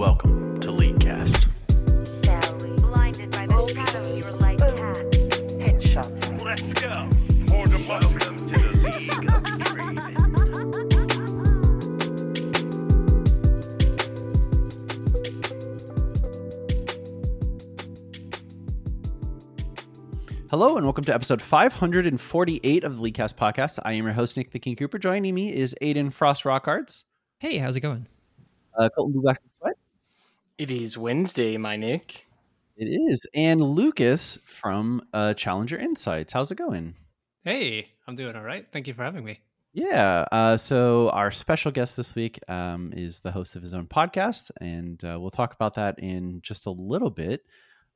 Welcome to Leaguecast. Blinded by the shadow your light casts. Let's go. Welcome to the League of Hello and welcome to episode 548 of the Leaguecast podcast. I am your host, Nick the King Cooper. Joining me is Aiden Frost Rockards, Hey, how's it going? uh, Colton Blue Black and Sweat. It is Wednesday, my Nick. It is, and Lucas from uh, Challenger Insights. How's it going? Hey, I'm doing all right. Thank you for having me. Yeah. Uh, so our special guest this week um, is the host of his own podcast, and uh, we'll talk about that in just a little bit.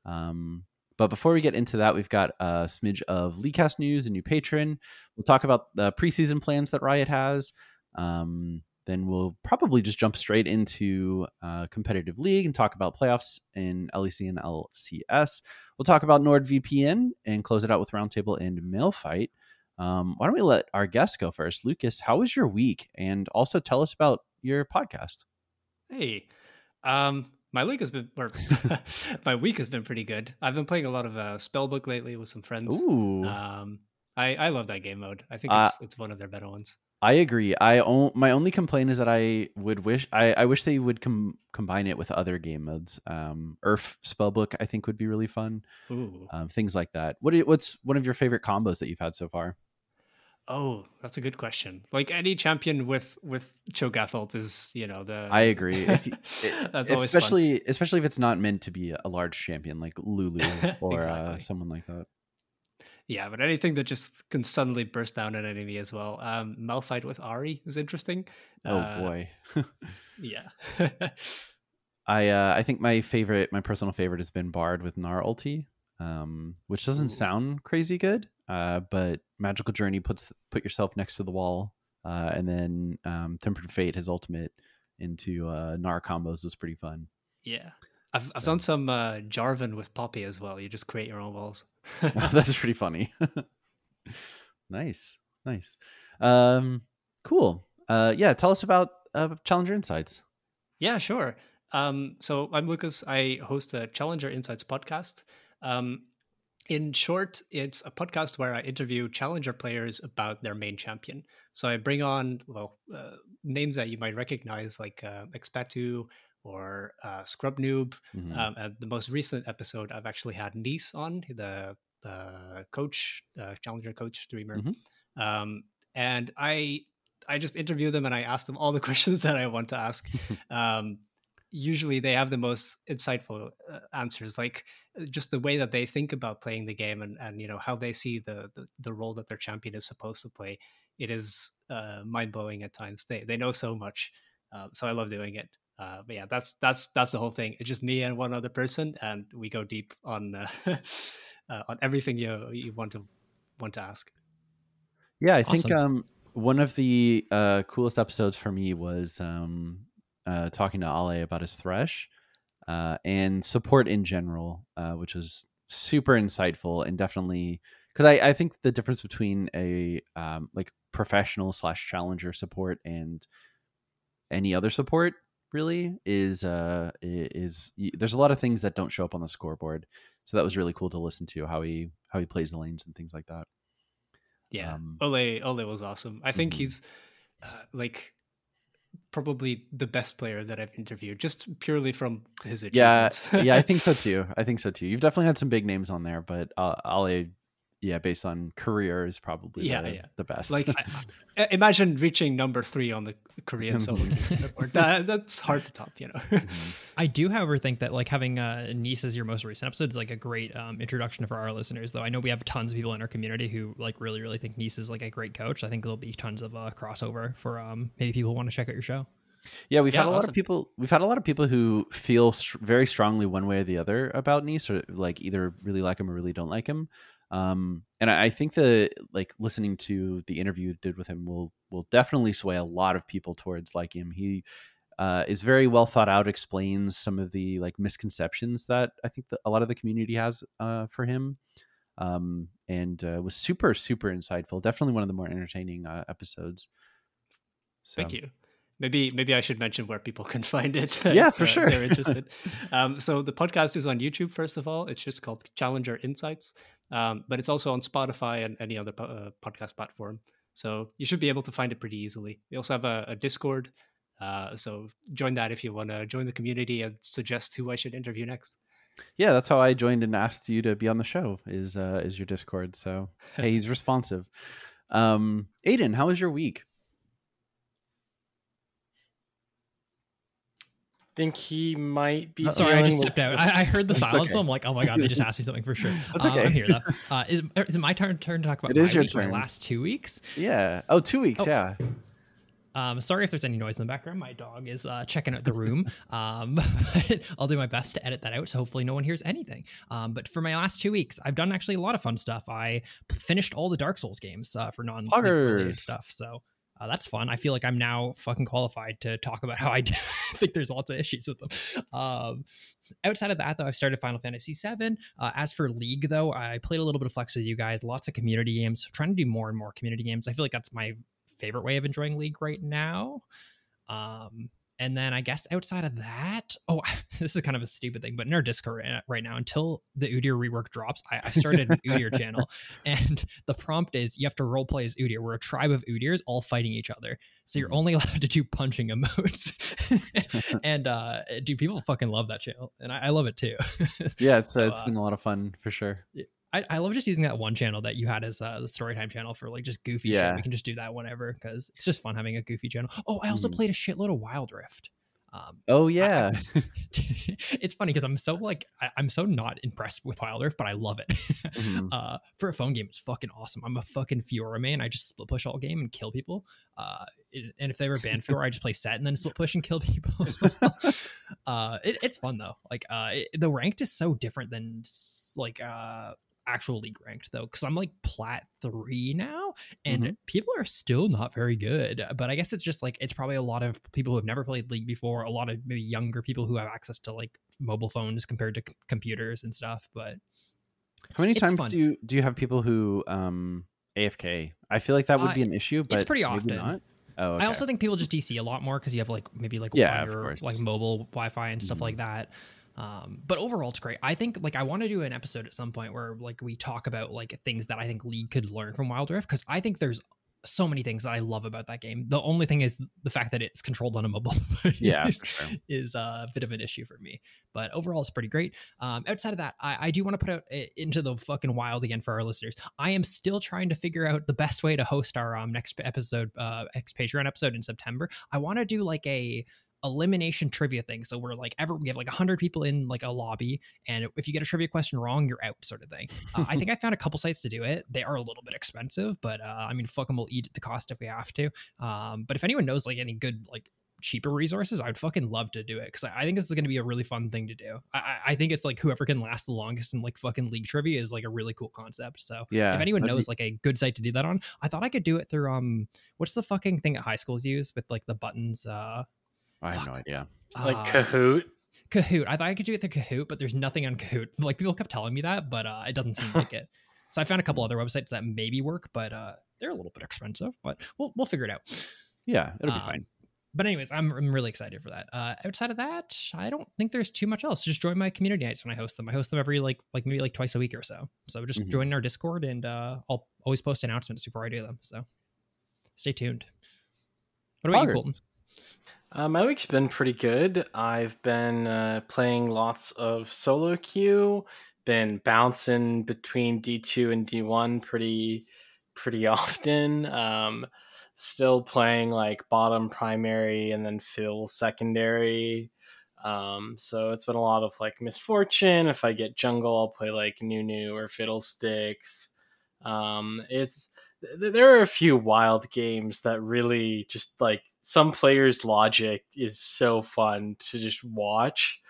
Um, but before we get into that, we've got a smidge of Leaguecast news, a new patron. We'll talk about the preseason plans that Riot has. Um, then we'll probably just jump straight into uh, competitive league and talk about playoffs in LEC and LCS. We'll talk about NordVPN and close it out with roundtable and mail fight. Um, why don't we let our guest go first? Lucas, how was your week? And also tell us about your podcast. Hey, um, my week has been, or my week has been pretty good. I've been playing a lot of uh, Spellbook lately with some friends. Ooh, Um, I, I love that game mode. I think Uh, it's it's one of their better ones. I agree. I o- my only complaint is that I would wish I, I wish they would com- combine it with other game modes. Um, URF Spellbook I think would be really fun. Um, things like that. What do you- what's one of your favorite combos that you've had so far? oh, that's a good question. Like any champion with with Cho'Gath ult is, you know, the. I agree. If it- that's always fun. especially especially if it's not meant to be a large champion like Lulu or uh, someone like that. Yeah, but anything that just can suddenly burst down an enemy as well. Um, Malphite with Ahri is interesting. Oh Uh, boy. Yeah. I uh, I think my favorite, my personal favorite, has been Bard with Gnar ulti, um, which doesn't Ooh. sound crazy good, uh, but Magical Journey puts put yourself next to the wall, uh, and then um, Tempered Fate, his ultimate into uh, Gnar combos was pretty fun. Yeah. I've, I've done some uh, Jarvan with Poppy as well. You just create your own walls. That's pretty funny. nice, nice, um, cool. Uh, yeah, tell us about uh, Challenger Insights. yeah, sure. Um, so I'm Lucas. I host the Challenger Insights podcast. Um, in short, it's a podcast where I interview Challenger players about their main champion. So I bring on well uh, names that you might recognize, like uh, Expatu or uh, Scrub Noob. Mhm. Um, and the most recent episode, I've actually had Neace on, the the coach, uh, challenger coach streamer, Mhm. um, and I I just interview them and I ask them all the questions that I want to ask. um, usually, they have the most insightful uh, answers, like uh, just the way that they think about playing the game and and you know how they see the the, the role that their champion is supposed to play. It is uh, mind blowing at times. They they know so much, uh, so I love doing it. Uh, but yeah, that's that's that's the whole thing. It's just me and one other person, and we go deep on uh, uh, on everything you you want to want to ask. Yeah, I think um, one of the uh, coolest episodes for me was um, uh, talking to Olleh about his Thresh uh, and support in general, uh, which was super insightful and definitely because I, I think the difference between a um, like professional slash challenger support and any other support really is uh is there's a lot of things that don't show up on the scoreboard so that was really cool to listen to how he how he plays the lanes and things like that Yeah, Um, Olleh Olleh was awesome. I think mhm. he's uh, like probably the best player that I've interviewed, just purely from his yeah yeah i think so too i think so too you've definitely had some big names on there but uh, Olleh yeah based on career is probably Yeah, the, yeah. the best like I- I- imagine reaching number three on the Korean solo queue report. That, that's hard to top, you know. Mhm. I do, however, think that like having uh, Neace as your most recent episode is like a great um, introduction for our listeners. Though I know we have tons of people in our community who like really, really think Neace is like a great coach. I think there'll be tons of uh, crossover for um, maybe people who want to check out your show. yeah we've Yeah, had a lot of people we've had a lot of people who feel str- very strongly one way or the other about Neace or like either really like him or really don't like him um and I, I think the like listening to the interview you did with him will will definitely sway a lot of people towards like him he uh, is very well thought out explains some of the like misconceptions that i think that a lot of the community has uh, for him um, and uh, was super super insightful definitely one of the more entertaining uh, episodes so, Thank you. maybe maybe I should mention where people can find it. Yeah, if, for uh, sure. They're interested. um, so the podcast is on YouTube. First of all, it's just called Challenger Insights, um, but it's also on Spotify and any other po- uh, podcast platform. So you should be able to find it pretty easily. We also have a, a Discord. Uh, so join that if you want to join the community and suggest who I should interview next. Yeah, that's how I joined and asked you to be on the show. Is uh, is your Discord? So hey, he's responsive. Um, Aiden, how was your week? Think he might be. Uh, Sorry, I just stepped out. I, I heard the silence. okay. So I'm like, oh my god, they just asked me something for sure. That's Um, okay. I'm here though. Uh, is, is it my turn, turn to talk about It is my your week, my turn. last two weeks? Yeah. Oh, two weeks. Oh. Yeah. Um, sorry if there's any noise in the background. My dog is uh, checking out the room. Um, I'll do my best to edit that out, so hopefully no one hears anything. Um, but for my last two weeks, I've done actually a lot of fun stuff. I finished all the Dark Souls games uh, for non related Poggers. stuff, so uh, that's fun. I feel like I'm now fucking qualified to talk about how I think there's lots of issues with them. Um, outside of that, though, I've started Final Fantasy VII. Uh, as for League, though, I played a little bit of Flex with you guys. Lots of community games. Trying to do more and more community games. I feel like that's my favorite way of enjoying League right now. Um, and then I guess outside of that, oh, this is kind of a stupid thing, but in our Discord right- now, until the Udyr rework drops, I, I started an Udyr channel, and the prompt is you have to roleplay as Udyr. We're a tribe of Udyrs all fighting each other, so you're Mhm. only allowed to do punching emotes. and uh, do people fucking love that channel, and I, I love it too. Yeah. It's So, uh, it's uh, been a lot of fun for sure. I, I love just using that one channel that you had as uh, the storytime channel for like just goofy shit. Yeah. We can just do that whenever because it's just fun having a goofy channel. Oh, I also Mhm. played a shitload of Wild Rift. Um, Oh yeah. it's funny because I'm so like I, I'm so not impressed with Wild Rift, but I love it. Mhm. uh, for a phone game, it's fucking awesome. I'm a fucking Fiora man. I just split push all game and kill people. Uh, and if they were ban Fiora, I just play Sett and then split push and kill people. uh, it, it's fun though. Like uh, it, the ranked is so different than like uh actual league ranked though because i'm like plat three now and Mhm. people are still not very good but i guess it's just like it's probably a lot of people who have never played league before a lot of maybe younger people who have access to like mobile phones compared to c- computers and stuff but How many times fun. do you do you have people who um AFK? I feel like that would Uh, be an issue, but it's pretty often. Not. Oh, okay. I also think people just DC a lot more because you have like maybe like Yeah, course. like mobile Wi-Fi and stuff Mhm. like that. Um, but overall, it's great. I think like I want to do an episode at some point where like we talk about like things that I think League could learn from Wild Rift because I think there's so many things that I love about that game. The only thing is the fact that it's controlled on a mobile device Yeah, is, sure. is a bit of an issue for me. But overall, it's pretty great. Um, outside of that, I, I do want to put out uh, into the fucking wild again for our listeners. I am still trying to figure out the best way to host our um, next episode, uh, next Patreon episode in September. I want to do like a elimination trivia thing. So we're like ever we have like 100 people in like a lobby and if you get a trivia question wrong, you're out sort of thing. Uh, I think I found a couple sites to do it. They are a little bit expensive, but uh, I mean fuck them we'll eat the cost if we have to. Um, but if anyone knows like any good like cheaper resources, I would fucking love to do it because I I think this is going to be a really fun thing to do. I, I- think it's like whoever can last the longest in like fucking league trivia is like a really cool concept. So Yeah. if anyone that'd be- knows like a good site to do that on, I thought I could do it through um what's the fucking thing that high schools use with like the buttons uh I have no idea. like uh, Kahoot. Kahoot. I thought I could do it through Kahoot, but there's nothing on Kahoot. Like people kept telling me that, but uh, it doesn't seem like it. So I found a couple other websites that maybe work, but uh, they're a little bit expensive. But we'll we'll figure it out. Yeah, it'll be Um, fine. But anyways, I'm, I'm really excited for that. Uh, outside of that, I don't think there's too much else. Just join my community nights when I host them. I host them every like like maybe like twice a week or so. So just Mhm. join our Discord, and uh, I'll always post announcements before I do them. So stay tuned. What about you, Poggers. Colton? Uh, my week's been pretty good. I've been uh, playing lots of solo queue, been bouncing between D2 and D1 pretty pretty often. Um, still playing like bottom primary and then fill secondary. Um, so it's been a lot of like misfortune. If I get jungle, I'll play like Nunu or Fiddlesticks. Um, it's there are a few wild games that really just like some players' logic is so fun to just watch.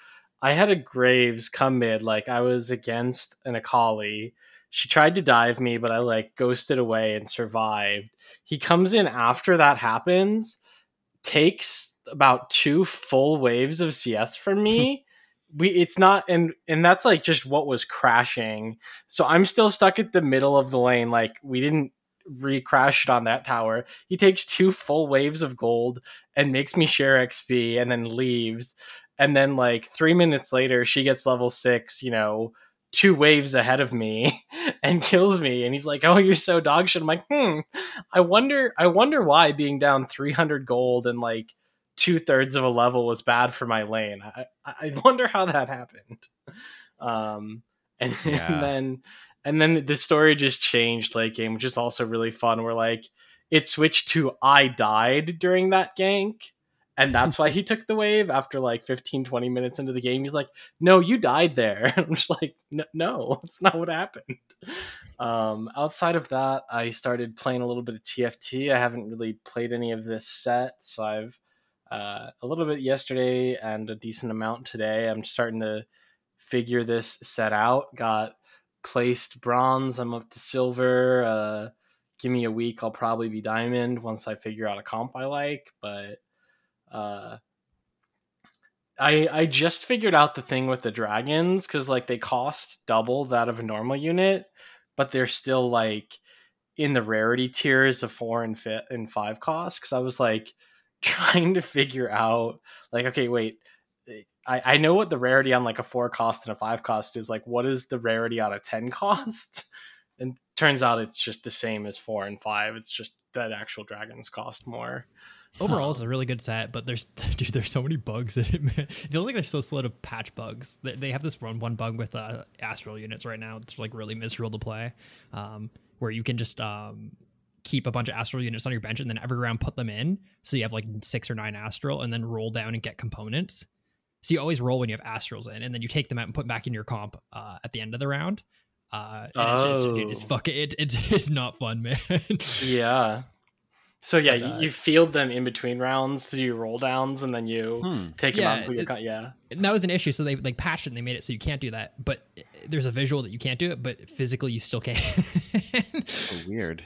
I had a Graves come mid, like I was against an Akali. She tried to dive me, but I like ghosted away and survived. He comes in after that happens, takes about two full waves of CS from me. we it's not and and that's like just what was crashing. So I'm still stuck at the middle of the lane. Like we didn't re-crash on that tower. He takes two full waves of gold and makes me share XP and then leaves. And then like three minutes later, she gets level six, you know, two waves ahead of me and kills me. And he's like, Oh, you're so dog shit. I'm like, hmm. I wonder I wonder why being down 300 gold and like two thirds of a level was bad for my lane. I, I wonder how that happened. Um, and, Yeah. and then and then the story just changed late game, which is also really fun. Where like it switched to I died during that gank. And that's why he took the wave after like 15, 20 minutes into the game. He's like, No, you died there. I'm just like, "No, that's not what happened. Um, outside of that, I started playing a little bit of TFT. I haven't really played any of this set, so I've uh, a little bit yesterday and a decent amount today. I'm starting to figure this set out. Got placed bronze. I'm up to silver. Uh, give me a week. I'll probably be diamond once I figure out a comp I like. But uh, I I just figured out the thing with the dragons because like they cost double that of a normal unit, but they're still like in the rarity tiers of four and fit and five cost. Because I was like trying to figure out like okay wait I, I know what the rarity on like a four cost and a five cost is like what is the rarity on a 10 cost and turns out it's just the same as four and five it's just that actual dragons cost more Overall, it's a really good set, but there's dude, there's so many bugs in it. Man. It feels like they're so slow to patch bugs. They, they have this one one bug with uh, astral units right now. It's like really miserable to play, um, where you can just um, keep a bunch of astral units on your bench and then every round put them in, so you have like six or nine astral, and then roll down and get components. So you always roll when you have astrals in, and then you take them out and put them back in your comp uh, at the end of the round. Uh, and it's, it's, dude, it's Oh. fucking it, it's it's not fun, man. yeah so yeah But, you, uh, you field them in between rounds so you roll downs and then you Hmm. take them Yeah, out and put your it- con- yeah And that was an issue. So they like patched it and they made it so you can't do that. But uh, there's a visual that you can't do it, but physically you still can. So weird.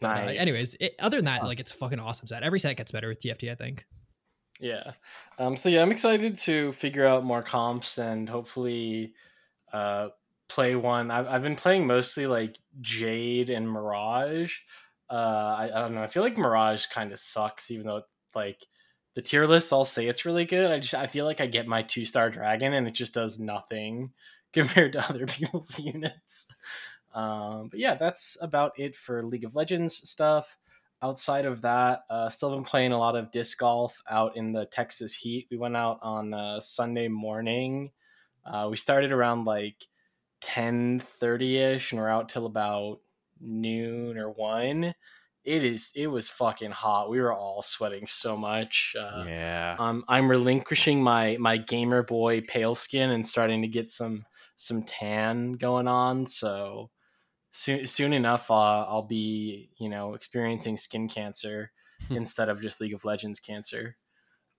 But, uh, nice anyways, it, other than that, like it's a fucking awesome set. Every set gets better with TFT, I think. Yeah. Um, so yeah, I'm excited to figure out more comps and hopefully uh, play one. I've, I've been playing mostly like Jade and Mirage. Uh, I, I don't know. I feel like Mirage kind of sucks, even though like the tier lists all say it's really good. I just I feel like I get my two star dragon and it just does nothing compared to other people's units. Um, but yeah, that's about it for League of Legends stuff outside of that, uh, still been playing a lot of disc golf out in the Texas heat. We went out on uh, Sunday morning. Uh, we started around like ten thirty ish, and we're out till about noon or one. It is. It was fucking hot. We were all sweating so much. Uh, yeah. um, I'm relinquishing my my gamer boy pale skin and starting to get some some tan going on. So soon soon enough, uh, I'll be you know experiencing skin cancer instead of just League of Legends cancer.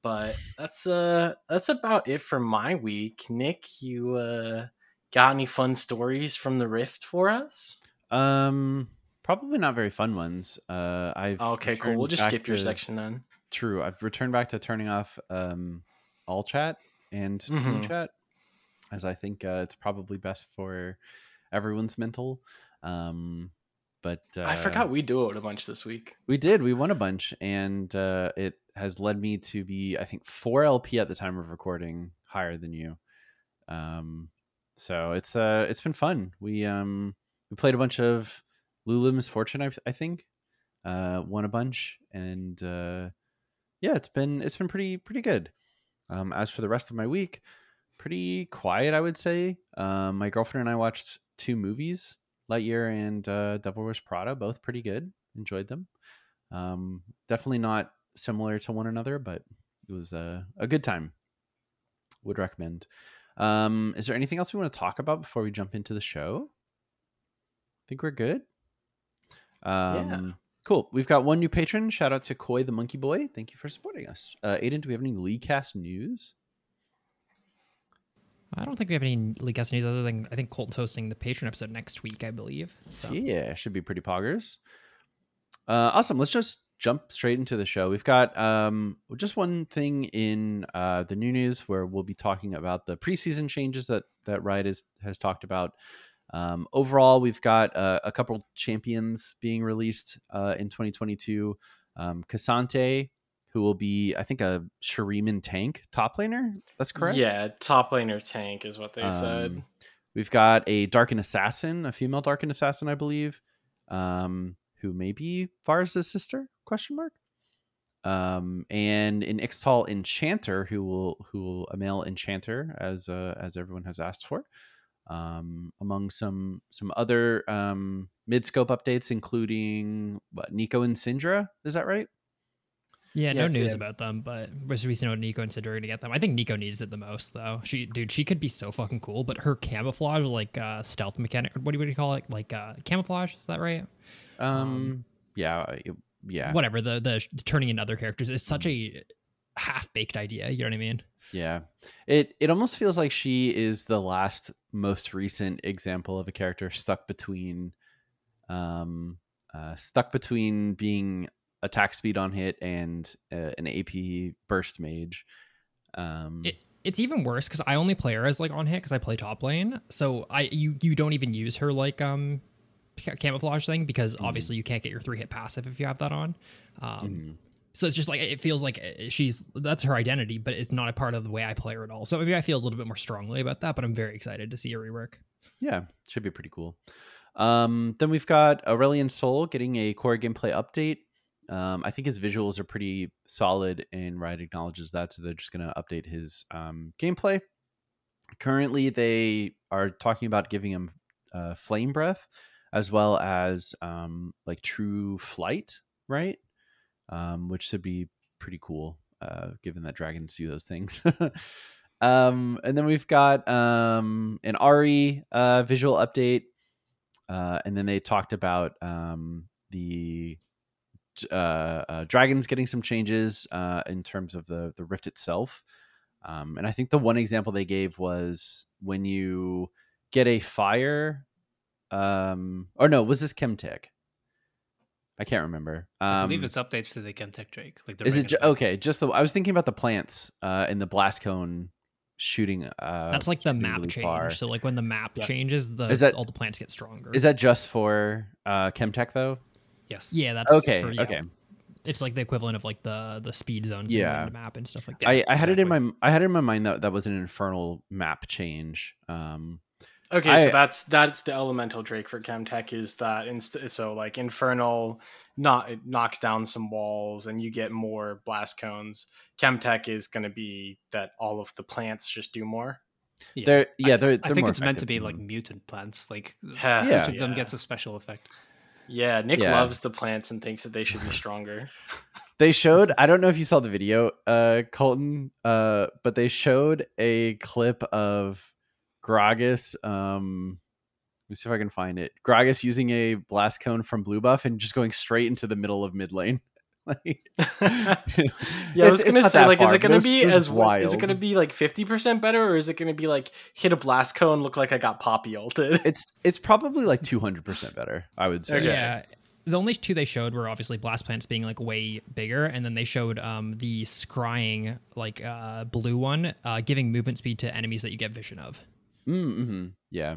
But that's uh that's about it for my week. Nick, you uh got any fun stories from the Rift for us? Um, probably not very fun ones. Uh, I've Okay, cool. We'll just skip your to- section then. True. I've returned back to turning off um all chat and team Mhm. chat, as I think uh, it's probably best for everyone's mental. Um, but uh, I forgot we duoed a bunch this week. We did. We won a bunch, and uh, it has led me to be, I think, four LP at the time of recording, higher than you. Um, so it's uh, it's been fun. We um, we played a bunch of Lulu Misfortune, I, I think, uh, won a bunch, and uh, yeah, it's been it's been pretty pretty good. Um, as for the rest of my week, pretty quiet, I would say. Um, my girlfriend and I watched two movies, Lightyear and uh, Devil Wears Prada, both pretty good. Enjoyed them. Um, definitely not similar to one another, but it was a, a good time. Would recommend. Um, is there anything else we want to talk about before we jump into the show? I think we're good. Um, Cool. We've got one new patron. Shout out to Koi the Monkey Boy. Thank you for supporting us. Uh, Aiden, do we have any League Cast news? I don't think we have any league cast news other than I think Colton's hosting the Patreon episode next week, I believe. So Yeah, should be pretty poggers. Uh, awesome. Let's just jump straight into the show. We've got um, just one thing in uh, the new news where we'll be talking about the preseason changes that that Riot is, has talked about. Um, overall, we've got uh, a couple champions being released uh, in 2022. Um, K'Sante, who will be, I think, a Shuriman tank top laner. That's correct. Yeah, top laner tank is what they said. Um, We've got a Darkin Assassin, a female Darkin Assassin, I believe, um, who may be Varus' sister? Question mark. Um, and an Ixtal Enchanter, who will who will a male Enchanter, as uh, as everyone has asked for. Um, among some some other um, mid scope updates, including what Neeko and Syndra. Is that right? Yeah, no news yeah. about them, but was recently know Neeko are gonna get them. I think Neeko needs it the most though. She, dude, she could be so fucking cool, but her camouflage, like uh, stealth mechanic, what do you, what do you call it? Like uh, camouflage, is that right? Um, yeah, it- yeah, Whatever. The the turning in other characters is such a half baked idea. You know what I mean? Yeah. It it almost feels like she is the last most recent example of a character stuck between um uh stuck between being attack speed on hit and uh, an AP burst mage. Um It, it's even worse because I only play her as like on hit because I play top lane. So I you you don't even use her like um camouflage thing because obviously you can't get your three hit passive if you have that on. Um, mhm. So it's just like it feels like uh, she's that's her identity, but it's not a part of the way I play her at all. So maybe I feel a little bit more strongly about that, but I'm very excited to see her rework. yeah, should be pretty cool. Um then we've got Aurelion Sol getting a core gameplay update. Um, I think his visuals are pretty solid, and Riot acknowledges that, so they're just going to update his um, gameplay. Currently, they are talking about giving him uh, flame breath as well as um, like true flight, right? Um, which should be pretty cool, uh, given that dragons do those things. um, and then we've got um, an Ahri uh, visual update, uh, and then they talked about the uh, uh, dragons getting some changes uh, in terms of the the rift itself. Um, and I think the one example they gave was when you get a fire, um, or no, was this Chemtech? I can't remember. Um, I believe it's updates to the Chemtech Drake. Like the is it ju- okay? Just the I was thinking about the plants uh, in the blast cone shooting. Uh, That's like the map really change. far. So like when the map Yeah. changes, the Is that- all the plants get stronger. Is that just for uh, Chemtech though? Yes. yeah, that's Okay, for- yeah. okay. It's like the equivalent of like the the speed zones Yeah. in the map and stuff like that. I, I had it in my I had it in my mind that that was an infernal map change. Um, Okay, I- so that's that's the elemental Drake for Chemtech is that inst- so like infernal not it knocks down some walls and you get more blast cones. Chemtech is going to be that all of the plants just do more. Yeah. they're yeah they're. I they're think more it's meant to be like mutant plants. Like Yeah. Yeah. each of them gets a special effect. Yeah, Nick Yeah. loves the plants and thinks that they should be stronger. they showed i don't know if you saw the video uh colton uh but they showed a clip of gragas um let me see if i can find it gragas using a blast cone from blue buff and just going straight into the middle of mid lane like yeah, I was gonna say that like, is it gonna was- be it as wild? Is it gonna be like fifty percent better, or is it gonna be like hit a blast cone, look like I got poppy ulted? it's it's probably like 200% better i would say Okay. Yeah. The only two they showed were obviously blast plants being like way bigger, and then they showed um, the scrying like uh, blue one uh, giving movement speed to enemies that you get vision of. mm-hmm. yeah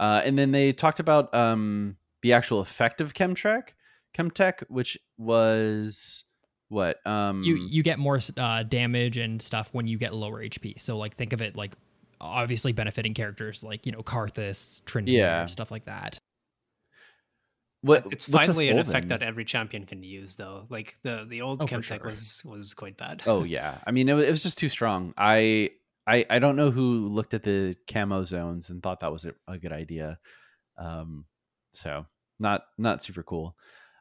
uh and then they talked about um the actual effect of chemtech chemtech which was what um You you get more uh, damage and stuff when you get lower HP. So like think of it like obviously benefiting characters like you know Karthus, Trinity, Yeah. stuff like that. what It's what's finally an effect then? that every champion can use, though. Like the the old Oh, for Chemtech sure. was was quite bad. Oh yeah, I mean it was, it was just too strong. I I I don't know who looked at the camo zones and thought that was a, a good idea. Um, so not not super cool.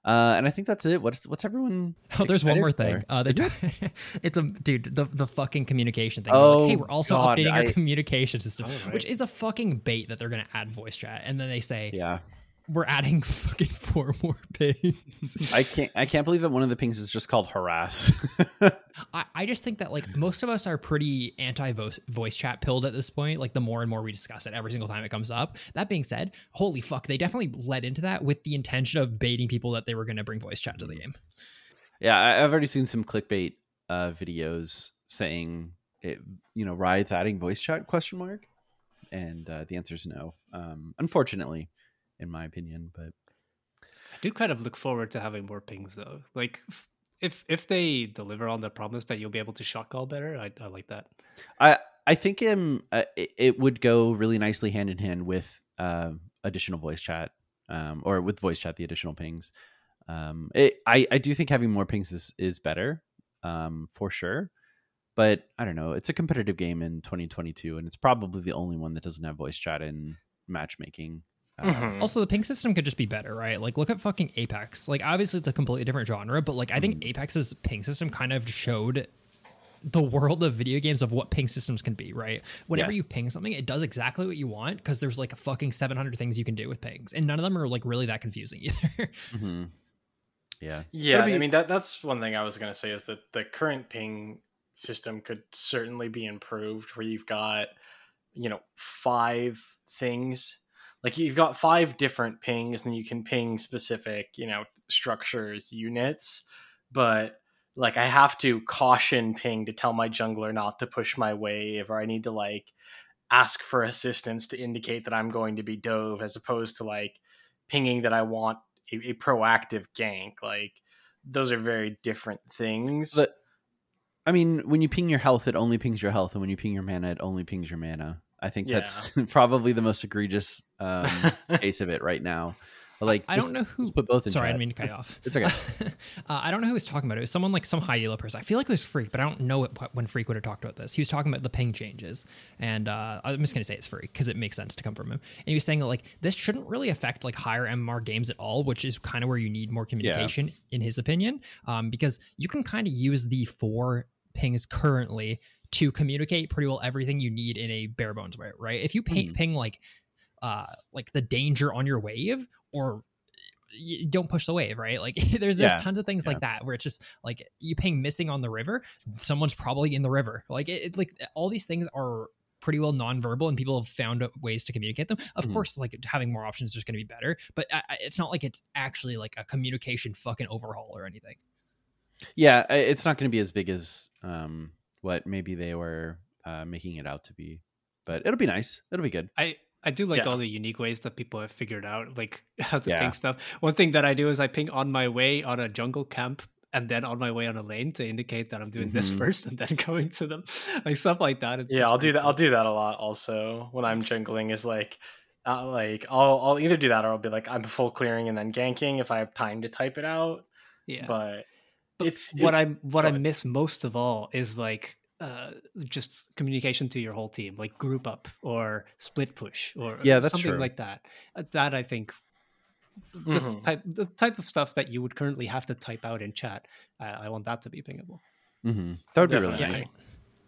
Uh, and I think that's it. What's what's everyone? Oh, there's one more thing. Uh, there's, it's a dude the the fucking communication thing. They're like, hey, Oh, we're also God, updating I- our communication system, Oh, right. which is a fucking bait that they're gonna add voice chat, and then they say Yeah, we're adding fucking four more pings. I can't I can't believe that one of the pings is just called harass. I, I just think that like most of us are pretty anti voice chat pilled at this point. Like the more and more we discuss it every single time it comes up. That being said, holy fuck, they definitely led into that with the intention of baiting people that they were going to bring voice chat to the game. yeah, I, I've already seen some clickbait uh, videos saying it. You know, Riot's adding voice chat question mark, And uh, the answer is no. Um, unfortunately, in my opinion, but I do kind of look forward to having more pings though. Like if if they deliver on the promise that you'll be able to shot call better, I, I like that. I I think um uh, it, it would go really nicely hand in hand with uh, additional voice chat, um, or with voice chat the additional pings. Um, it, I I do think having more pings is is better, um, for sure. But I don't know. It's a competitive game in 2022, and it's probably the only one that doesn't have voice chat in matchmaking. Uh, Mhm. Also, the ping system could just be better, right? Like, look at fucking Apex. Like, obviously, it's a completely different genre, but like, I think Apex's ping system kind of showed the world of video games of what ping systems can be, right? Whenever Yes. you ping something, it does exactly what you want because there's like a fucking 700 things you can do with pings, and none of them are like really that confusing either. mhm. Yeah. Yeah, be- I mean that that's one thing I was gonna say is that the current ping system could certainly be improved where you've got, you know, five things. Like you've got five different pings and you can ping specific, you know, structures, units, but like I have to caution ping to tell my jungler not to push my wave or I need to like ask for assistance to indicate that I'm going to be dove as opposed to like pinging that I want a, a proactive gank. Like those are very different things. But I mean, when you ping your health, it only pings your health, and when you ping your mana, it only pings your mana. I think Yeah. that's probably the most egregious um, case of it right now. Like, I just- don't know who. put both in Sorry, I didn't mean to cut you off. It's okay. uh, I don't know who was talking about it. It was someone like some high elo person. I feel like it was Freak, but I don't know it, when Freak would have talked about this. He was talking about the ping changes, and uh, I'm just gonna say it's Freak because it makes sense to come from him. And he was saying that like this shouldn't really affect like higher MMR games at all, which is kind of where you need more communication, in his opinion, um, because you can kind of use the four pings currently to communicate pretty well everything you need in a bare bones way, right? If you ping, Mhm. ping like uh like the danger on your wave or don't push the wave, right? Like there's there's Yeah, tons of things yeah. like that where it's just like you ping missing on the river, someone's probably in the river. Like it, it's like all these things are pretty well nonverbal and people have found ways to communicate them. Of Mhm. course, like having more options is just going to be better, but I, I- it's not like it's actually like a communication fucking overhaul or anything. yeah, it's not going to be as big as um, what maybe they were uh, making it out to be, but it'll be nice. It'll be good. I I do like Yeah. all the unique ways that people have figured out, like how to Yeah. ping stuff. One thing that I do is I ping on my way on a jungle camp and then on my way on a lane to indicate that I'm doing this Mhm. first and then going to them, like stuff like that. It's- yeah, I'll do that. I'll do that a lot also when I'm jungling. Is like, uh, like I'll I'll either do that or I'll be like I'm full clearing and then ganking if I have time to type it out. Yeah. But, But it's what I what I miss most of all is like uh, just communication to your whole team, like group up or split push or Yeah, that's something true. like that. Uh, That I think the Mhm. type the type of stuff that you would currently have to type out in chat. I, I want that to be pingable. Mm-hmm. That would be really Definitely. nice.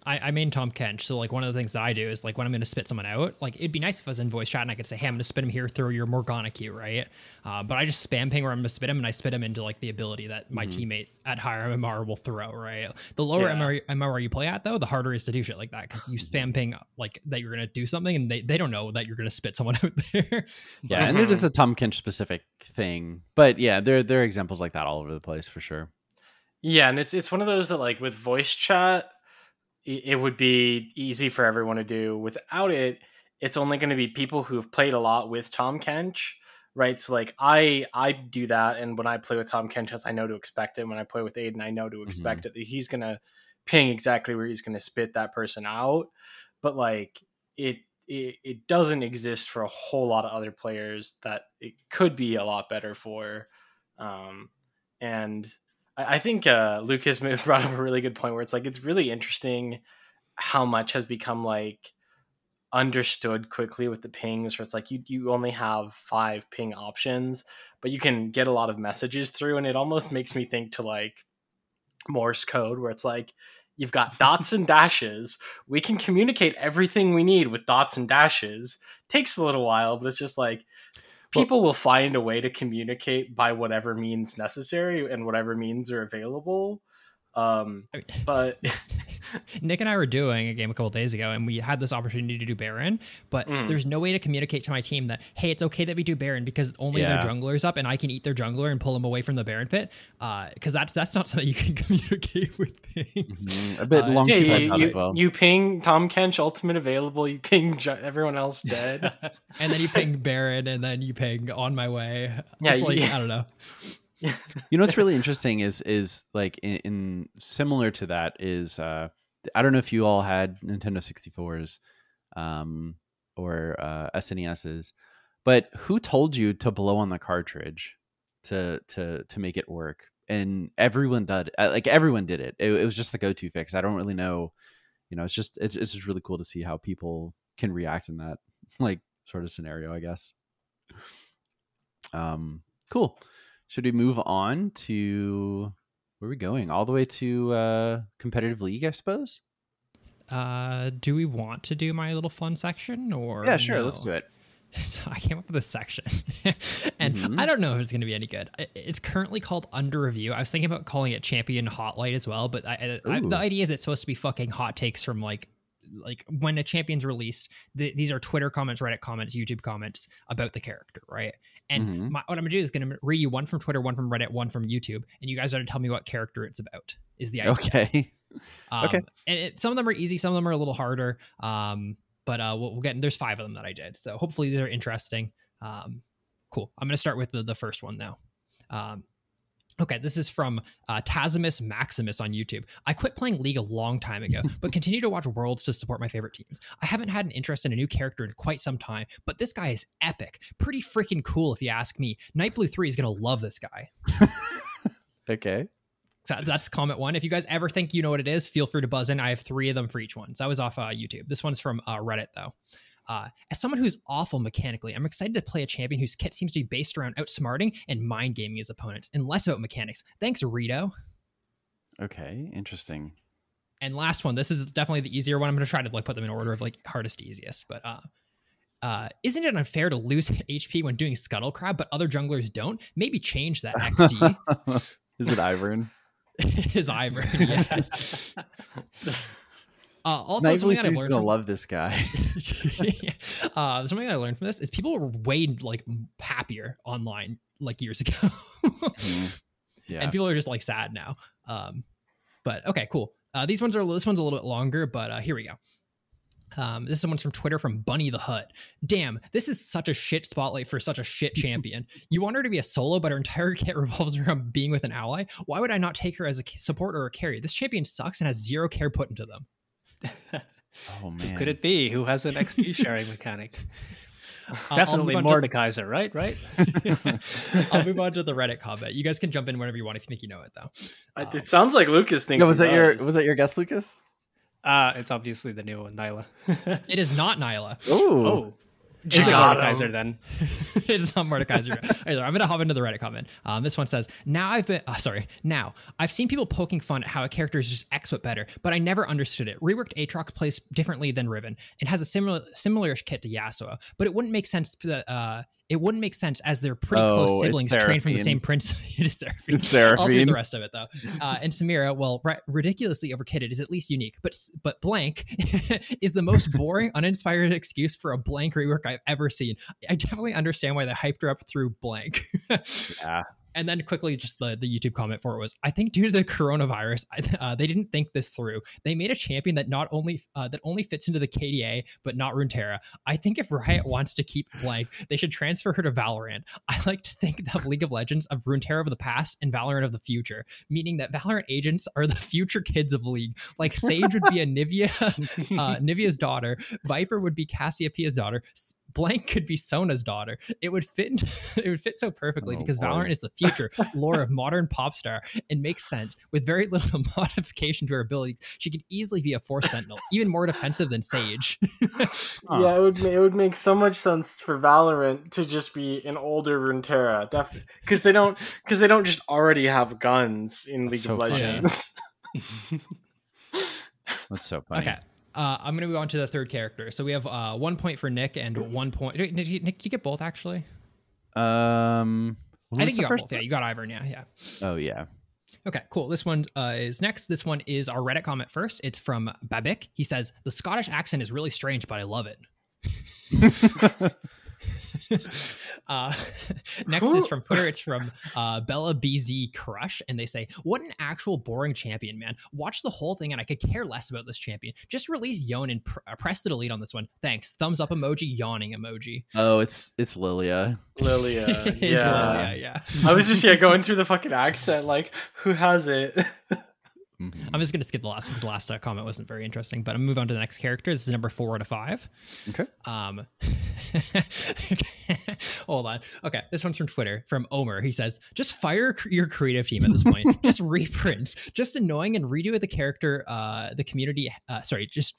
I, I main Tahm Kench, so like one of the things that I do is like when I'm going to spit someone out, like it'd be nice if I was in voice chat and I could say, "Hey, I'm going to spit him here through your Morgana Q," right? Uh, but I just spam ping where I'm going to spit him, and I spit him into like the ability that my teammate at higher MMR will throw, right? The lower Yeah. MMR, MMR you play at, though, the harder it is to do shit like that because you spam ping like that you're going to do something, and they, they don't know that you're going to spit someone out there. Yeah, and it is a Tahm Kench specific thing, but yeah, there there are examples like that all over the place for sure. Yeah, and it's it's one of those that like with voice chat, i- it would be easy for everyone to do. Without it, it's only going to be people who've played a lot with Tahm Kench, right? So like I I do that, and when I play with Tahm Kench, I know to expect it. When I play with Aiden, I know to expect it. That he's gonna ping exactly where he's gonna spit that person out. But like it. It, it doesn't exist for a whole lot of other players that it could be a lot better for um, and I, I think uh, Lucas brought up a really good point where it's like it's really interesting how much has become like understood quickly with the pings where it's like you, you only have five ping options but you can get a lot of messages through and it almost makes me think to like morse code where it's like you've got dots and dashes. We can communicate everything we need with dots and dashes. Takes a little while but it's just like people will find a way to communicate by whatever means necessary and whatever means are available Um, I mean- but Nick and I were doing a game a couple days ago, and we had this opportunity to do Baron, but Mm. there's no way to communicate to my team that hey, it's okay that we do Baron because only Yeah. their jungler's up, and I can eat their jungler and pull them away from the Baron pit. Because that's that's not something you can communicate with things. Mhm. A bit Uh, long yeah, to you, you, as well. you ping Tahm Kench ultimate available. You ping ju- everyone else dead. And then you ping Baron, and then you ping on my way. Yeah, It's like, yeah. I don't know. you know what's really interesting is is like in, in similar to that is uh i don't know if you all had nintendo 64s um or uh snes's but who told you to blow on the cartridge to to to make it work? And everyone did uh, like everyone did it. it it was just the go-to fix. I don't really know you know it's just it's, it's just really cool to see how people can react in that like sort of scenario i guess. Um cool should we move on to where are we going? All the way to uh competitive league, I suppose. Uh, do we want to do my little fun section or? yeah, sure. Let's do it. So I came up with a section, and Mhm. I don't know if it's going to be any good. It's currently called Under Review. I was thinking about calling it Champion Hotlight as well, but I, I, I, the idea is it's supposed to be fucking hot takes from like, like when a champion's released. th- these are Twitter comments, Reddit comments, YouTube comments about the character, right? And Mhm. my, what I'm gonna do is gonna read you one from Twitter, one from Reddit, one from YouTube, and you guys are to tell me what character it's about. Is the idea? Okay. Um, Okay. And it, some of them are easy, some of them are a little harder. Um, but uh, we'll, we'll get. There's five of them that I did, so hopefully these are interesting. Um, cool. I'm gonna start with the the first one now. Um, okay, this is from uh, Tazimus Maximus on YouTube. I quit playing League a long time ago, but continue to watch Worlds to support my favorite teams. I haven't had an interest in a new character in quite some time, but this guy is epic, pretty freaking cool if you ask me. Nightblue3 is gonna love this guy. Okay. So that's comment one. If you guys ever think you know what it is, feel free to buzz in. I have three of them for each one. So I was off uh, YouTube. This one's from uh, Reddit though. Uh, as someone who's awful mechanically, I'm excited to play a champion whose kit seems to be based around outsmarting and mind gaming his opponents, and less about mechanics. Thanks, Rito. Okay. Interesting. And last one. This is definitely the easier one. I'm going to try to like put them in order of like hardest to easiest. But uh, uh, isn't it unfair to lose HP when doing Scuttle Crab, but other junglers don't? Maybe change that XD. Is it Ivern? it is Ivern. Yes. Uh, also, Night something that I've Three's learned gonna from, love this guy. uh, something that I learned from this is people were way like happier online like years ago, Mhm. yeah. and people are just like sad now. Um, but okay, cool. Uh, these ones are this one's a little bit longer, but uh, here we go. Um, this is someone's from Twitter from Bunny the Hut. Damn, this is such a shit spotlight for such a shit champion. you want her to be a solo, but her entire kit revolves around being with an ally. Why would I not take her as a support or a carry? This champion sucks and has zero care put into them. Oh man. Could it be who has an XP sharing mechanic? It's I'll- I'll definitely move on to- right? Right? I'll move on to the Reddit comment. You guys can jump in whenever you want if you think you know it, though. Um, it sounds like Lucas thinks. Yeah, was he that your does. was that your guess, Lucas? Uh, it's obviously the new one, Nilah. It is not Nilah. Oh. oh, is it Got Mordekaiser then? it is not Mordekaiser. Either. I'm gonna hop into the Reddit comment. Um, this one says, "Now I've been uh, sorry. Now I've seen people poking fun at how a character is just X but better, but I never understood it. Reworked Aatrox plays differently than Riven and has a similar similar kit to Yasuo, but it wouldn't make sense that uh, it wouldn't make sense as they're pretty Oh, close siblings trained from the same prince. it is Seraphine. It's I'll read the rest of it though. Uh, and Samira, well, ri- ridiculously overkitted is at least unique, but but blank is the most boring, uninspired excuse for a blank rework I've ever seen. I definitely understand why they hyped her up through blank. Yeah. And then quickly, just the, the YouTube comment for it was, I think due to the coronavirus, uh, they didn't think this through. They made a champion that not only uh, that only fits into the KDA, but not Runeterra. I think if Riot wants to keep blank, they should transfer her to Valorant. I like to think of League of Legends of Runeterra of the past and Valorant of the future, meaning that Valorant agents are the future kids of League. Like Sage would be a Nivea, uh, Anivia's daughter. Viper would be Cassiopeia's daughter. S- Blank could be Sona's daughter. It would fit. in- it would fit so perfectly Oh, because boy. Valorant is the future lore of modern pop star and makes sense with very little modification to her abilities. She could easily be a Force Sentinel, even more defensive than Sage. Huh. Yeah, it would it would make so much sense for Valorant to just be an older Runeterra, because they don't because they don't just already have guns in That's League of so funny. Legends. That's so funny. Okay. Uh, I'm gonna move on to the third character. So we have uh, one point for Nick and one point. Did you, Nick, did you get both actually? Um I think the you got first both. Yeah, you got Ivern. Yeah, yeah. Oh yeah. Okay, cool. This one uh, is next. This one is our Reddit comment first. It's from Babik. He says the Scottish accent is really strange, but I love it. uh, next is from Twitter. It's from uh, Bella BZ Crush, and they say, "What an actual boring champion, man! Watch the whole thing, and I could care less about this champion. Just release Yone and pr- uh, press the delete on this one. Thanks. Thumbs up emoji, yawning emoji. oh, it's it's Lillia. Lillia. It's yeah. Lillia, yeah. I was just yeah going through the fucking accent like who has it? Mhm. I'm just gonna skip the last one because the last uh, comment wasn't very interesting. But I'm move on to the next character. This is number four out of five. Okay. Um, hold on. Okay, this one's from Twitter from Omer. He says, "Just fire cr- your creative team at this point. just reprints. Just annoying and redo the character. Uh, the community. Uh, sorry, just."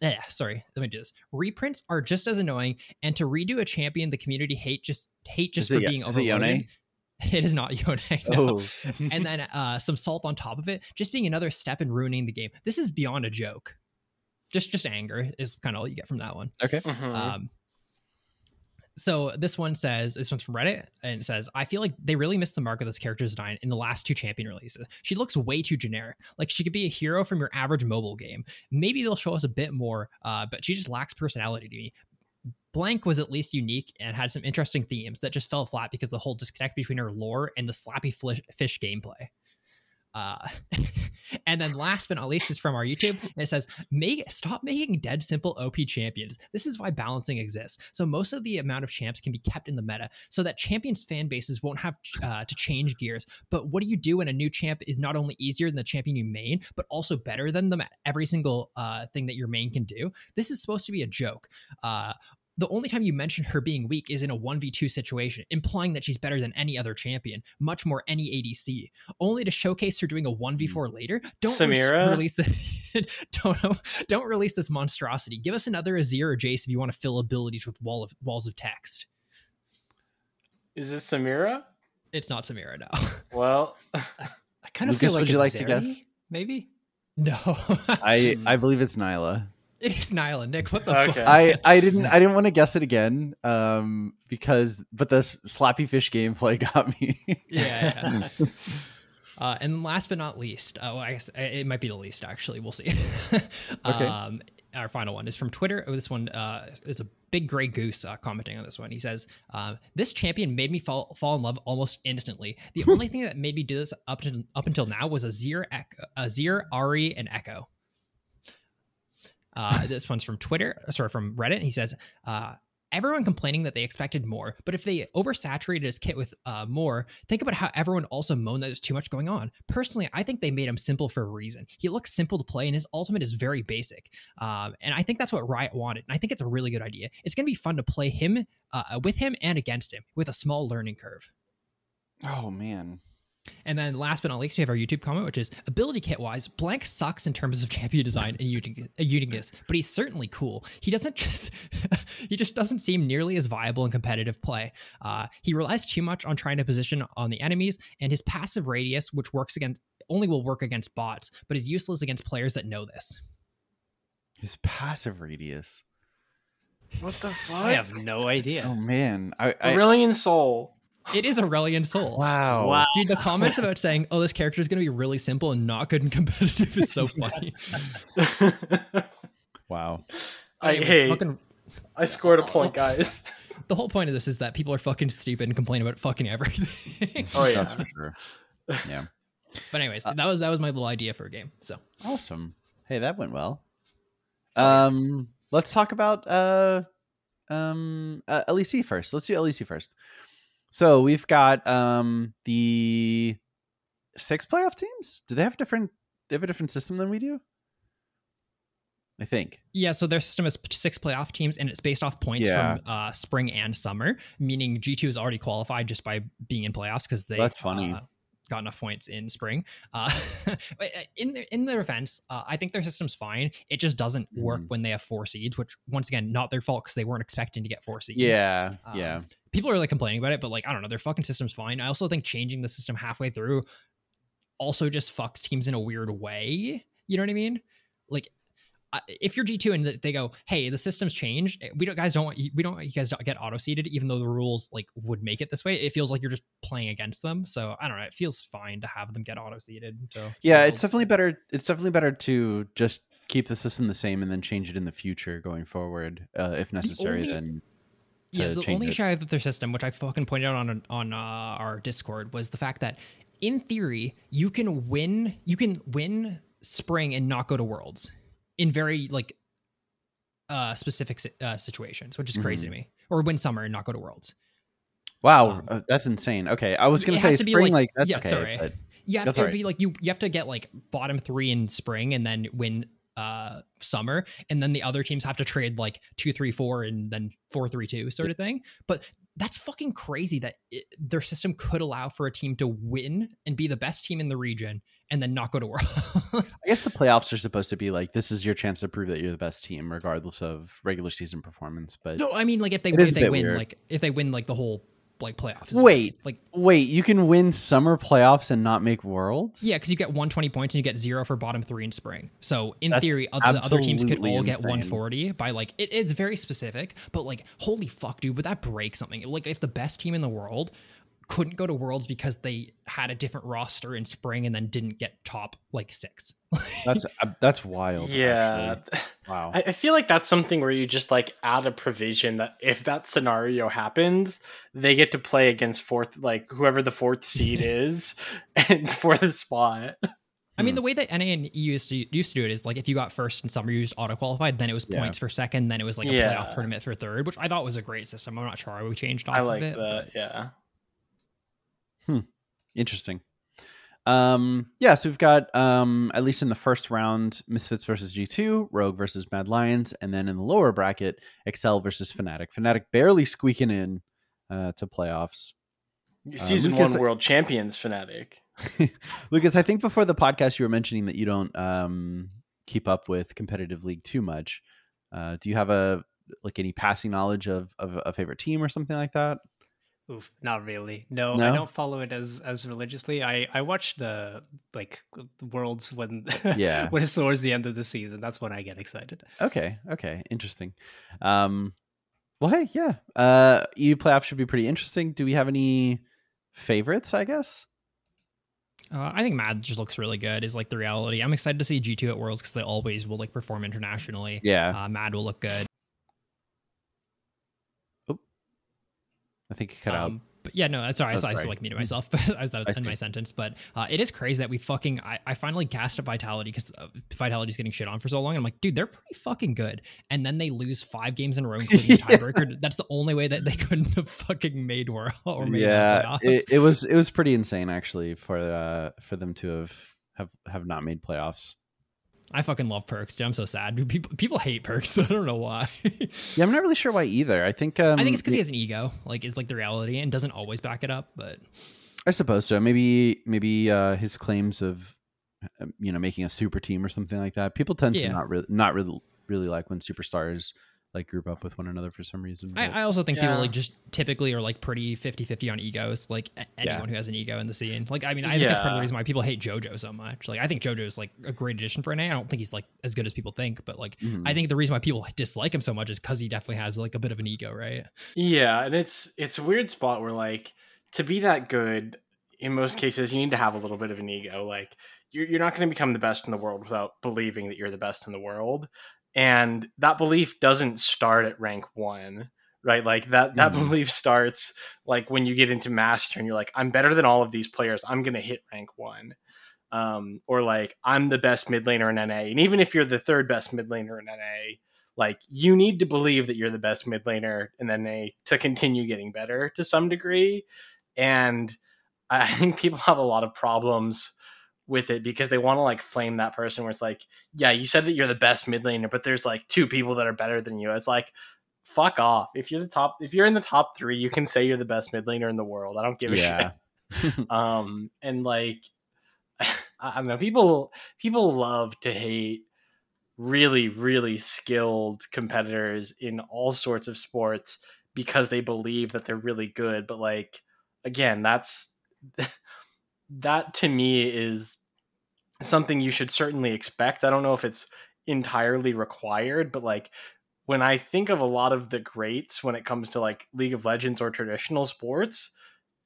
Yeah, sorry. Let me do this. Reprints are just as annoying, and to redo a champion the community hate just hate just Is for it- being is it Yone? overloaded. It is not Yone. no Oh, and then uh, some salt on top of it, just being another step in ruining the game. This is beyond a joke. Just just anger is kind of all you get from that one. okay. Mhm. Um, so this one says this one's from Reddit and it says I feel like they really missed the mark of this character's design in the last two champion releases. She looks way too generic. Like she could be a hero from your average mobile game. Maybe they'll show us a bit more, uh, but she just lacks personality to me. Blank was at least unique and had some interesting themes that just fell flat because the whole disconnect between her lore and the flish, fish gameplay. Uh, and then last but not least is from our YouTube, and it says, "Make stop making dead simple OP champions. This is why balancing exists. So most of the amount of champs can be kept in the meta, so that champions fan bases won't have uh, to change gears. But what do you do when a new champ is not only easier than the champion you main, but also better than them at every single uh, thing that your main can do? This is supposed to be a joke. Uh, the only time you mention her being weak is in a 1v2 situation, implying that she's better than any other champion, much more any ADC, only to showcase her doing a 1v4 mm. later. Don't res- Samira? release the, don't, don't release this monstrosity. Give us another Azir or Jace if you want to fill abilities with wall of walls of text. Is it Samira? It's not Samira now. Well, I kind of Lucas, feel like would you it's like to guess? Maybe. no. I I believe it's Nilah. it is Nilah. Nick, what the Okay. fuck? I I didn't I didn't want to guess it again. Um, because but the s- slappy fish gameplay got me. yeah. yeah. Uh, and last but not least, uh, well, I guess it might be the least actually. We'll see. Okay. um, our final one is from Twitter. Oh, this one uh, is a big gray goose uh, commenting on this one. He says, um, "This champion made me fall fall in love almost instantly. The only thing that made me do this up to up until now was Azir, Ekko, Azir, Ahri, and Ekko." Uh, this one's from Twitter, sorry, from Reddit. He says, uh, everyone complaining that they expected more, but if they oversaturated his kit with uh, more, think about how everyone also moaned that there's too much going on. Personally, I think they made him simple for a reason. He looks simple to play, and his ultimate is very basic. Um, and I think that's what Riot wanted, and I think it's a really good idea. It's going to be fun to play him uh, with him and against him with a small learning curve. oh man. And then last but not least, we have our YouTube comment, which is ability kit wise, Blank sucks in terms of champion design and Unicus, uh, but he's certainly cool. He doesn't just he just doesn't seem nearly as viable in competitive play. Uh, he relies too much on trying to position on the enemies, and his passive radius, which works against only will work against bots, but is useless against players that know this. His passive radius. what the fuck? I have no idea. Oh man. I, I Aurelion Sol. It is Aurelion Sol. wow. Wow. Dude, the comments about saying, "Oh, this character is going to be really simple and not good and competitive" is so funny. Wow. I Anyways, hey, fucking I scored a point, guys. the whole point of this is that people are fucking stupid and complain about fucking everything. Oh yeah. That's for sure. Yeah. but anyways, that was that was my little idea for a game. So Awesome. Hey, that went well. Um, let's talk about uh, um, uh, LEC first. Let's do LEC first. So we've got um the six playoff teams. Do they have different? They have a different system than we do. I think. yeah, so their system is six playoff teams, and it's based off points Yeah. from uh, spring and summer. Meaning G two is already qualified just by being in playoffs because they That's funny. uh, got enough points in spring. Uh, uh, in their in their defense, uh, I think their system's fine. It just doesn't work Mhm. when they have four seeds, which once again not their fault because they weren't expecting to get four seeds. Yeah. Um, yeah. people are like complaining about it, but like I don't know, their fucking system's fine. I also think changing the system halfway through also just fucks teams in a weird way. You know what I mean? Like if you're G2 and they go, "Hey, the system's changed. We don't guys don't want you, we don't want you guys to get auto seeded, even though the rules like would make it this way." It feels like you're just playing against them. So I don't know. It feels fine to have them get auto seeded. So Yeah, it's definitely better. It's definitely better to just keep the system the same and then change it in the future going forward, uh, if necessary. only- then Yeah, the only issue I have with their system, which I fucking pointed out on on uh, our Discord, was the fact that in theory you can win you can win spring and not go to worlds in very like uh specific uh, situations, which is crazy Mm-hmm. to me, or win summer and not go to worlds. wow, Um, uh, that's insane. Okay, I was gonna say spring, like, like- that's yeah, okay, sorry. but You have That's to alright. be like you you have to get like bottom three in spring and then win uh summer and then the other teams have to trade like two three four and then four three two sort of thing but that's fucking crazy that it, their system could allow for a team to win and be the best team in the region and then not go to world I guess the playoffs are supposed to be like this is your chance to prove that you're the best team, regardless of regular season performance. But no i mean like if they if they win weird. like if they win like the whole like playoffs is what I Wait. like wait, you can win summer playoffs and not make worlds? Yeah, because you get 120 points and you get zero for bottom three in spring. So in That's theory, other, the other teams could all get 140 by like it, it's very specific, but like holy fuck, dude, would that break something? Like if the best team in the world couldn't go to worlds because they had a different roster in spring and then didn't get top like six. that's uh, that's wild. yeah. actually. wow. I, I feel like that's something where you just like add a provision that if that scenario happens, they get to play against fourth, like whoever the fourth seed is, and for the spot. I mean, Hmm. the way that NA and EU used to, used to do it is like if you got first in summer, you just auto qualified. Then it was Yeah. points for second. Then it was like a Yeah. playoff tournament for third, which I thought was a great system. I'm not sure why we changed off I like of it. that. but- Yeah. Interesting. Um, yeah, so we've got um, at least in the first round, Misfits versus G2, Rogue versus Mad Lions, and then in the lower bracket, Excel versus Fnatic. Fnatic barely squeaking in uh, to playoffs. Season Lucas- one world champions Fnatic. Lucas, I think before the podcast you were mentioning that you don't um, keep up with competitive league too much. Uh, do you have a like any passing knowledge of, of a favorite team or something like that? Oof, not really. No, No? I don't follow it as as religiously. I I watch the like worlds when Yeah. when it's towards the end of the season. That's when I get excited. Okay, okay, interesting. Um, well, hey, yeah, uh, EU playoff should be pretty interesting. Do we have any favorites? I guess. Uh, I think Mad just looks really good. Is like the reality. I'm excited to see G2 at Worlds because they always will like perform internationally. Yeah, Uh, Mad will look good. I think it cut out. Um, but yeah, no, sorry, I, Oh, I still sorry. like muted myself, but I was in see. my sentence. But uh, it is crazy that we fucking. I, I finally gassed up Vitality because uh, Vitality's getting shit on for so long. I'm like, dude, they're pretty fucking good. And then they lose five games in a row, including a Yeah. tiebreaker. That's the only way that they couldn't have fucking made world or made yeah, yeah, it, it was it was pretty insane actually for uh for them to have have have not made playoffs. I fucking love Perkz, dude. I'm so sad. People people hate Perkz. I don't know why. Yeah, I'm not really sure why either. I think um, I think it's because he has an ego, like is like the reality, and doesn't always back it up. But I suppose so. Maybe maybe uh, his claims of um, you know making a super team or something like that. People tend Yeah. to not really not really really like when superstars like group up with one another for some reason. I, but- I also think people like just typically are like pretty 50-50 on egos. Like a- anyone who has an ego in the scene. Like I mean, I think that's part of the reason why people hate JoJo so much. Like I think JoJo's like a great addition for NA. I don't think he's like as good as people think, but like Mhm. I think the reason why people dislike him so much is because he definitely has like a bit of an ego, right? Yeah, and it's it's a weird spot where like to be that good, in most cases, you need to have a little bit of an ego. Like you're you're not going to become the best in the world without believing that you're the best in the world, and that belief doesn't start at rank one, right? Like that that Mhm. belief starts like when you get into master and you're like, I'm better than all of these players. I'm going to hit rank one. Um, or like I'm the best mid laner in NA, and even if you're the third best mid laner in NA, like you need to believe that you're the best mid laner in NA to continue getting better to some degree. And I think people have a lot of problems with it because they want to like flame that person where it's like, yeah, you said that you're the best mid laner, but there's like two people that are better than you. It's like, fuck off. If you're the top, if you're in the top three, you can say you're the best mid laner in the world. I don't give a Yeah. shit. Um, and like, I don't know, people people love to hate really really skilled competitors in all sorts of sports because they believe that they're really good but like again that's that to me is something you should certainly expect i don't know if it's entirely required, but like when I think of a lot of the greats when it comes to like League of Legends or traditional sports,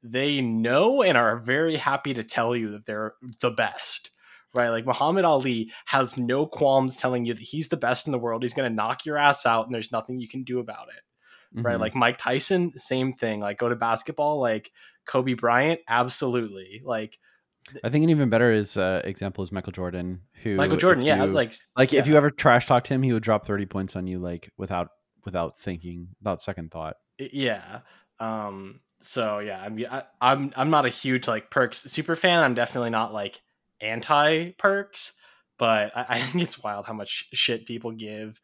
they know and are very happy to tell you that they're the best. Right? Like Muhammad Ali has no qualms telling you that he's the best in the world. He's going to knock your ass out and there's nothing you can do about it. Right? Mhm. Like Mike Tyson, same thing. Like go to basketball, like Kobe Bryant, absolutely. Like I think an even better is uh, example is Michael Jordan, who Michael Jordan, yeah, you- like like if you ever trash talked him, he would drop thirty points on you like without without thinking, without second thought. yeah um so yeah i mean I, i'm i'm not a huge like Perkz super fan. I'm definitely not like anti Perkz but I, I think it's wild how much shit people give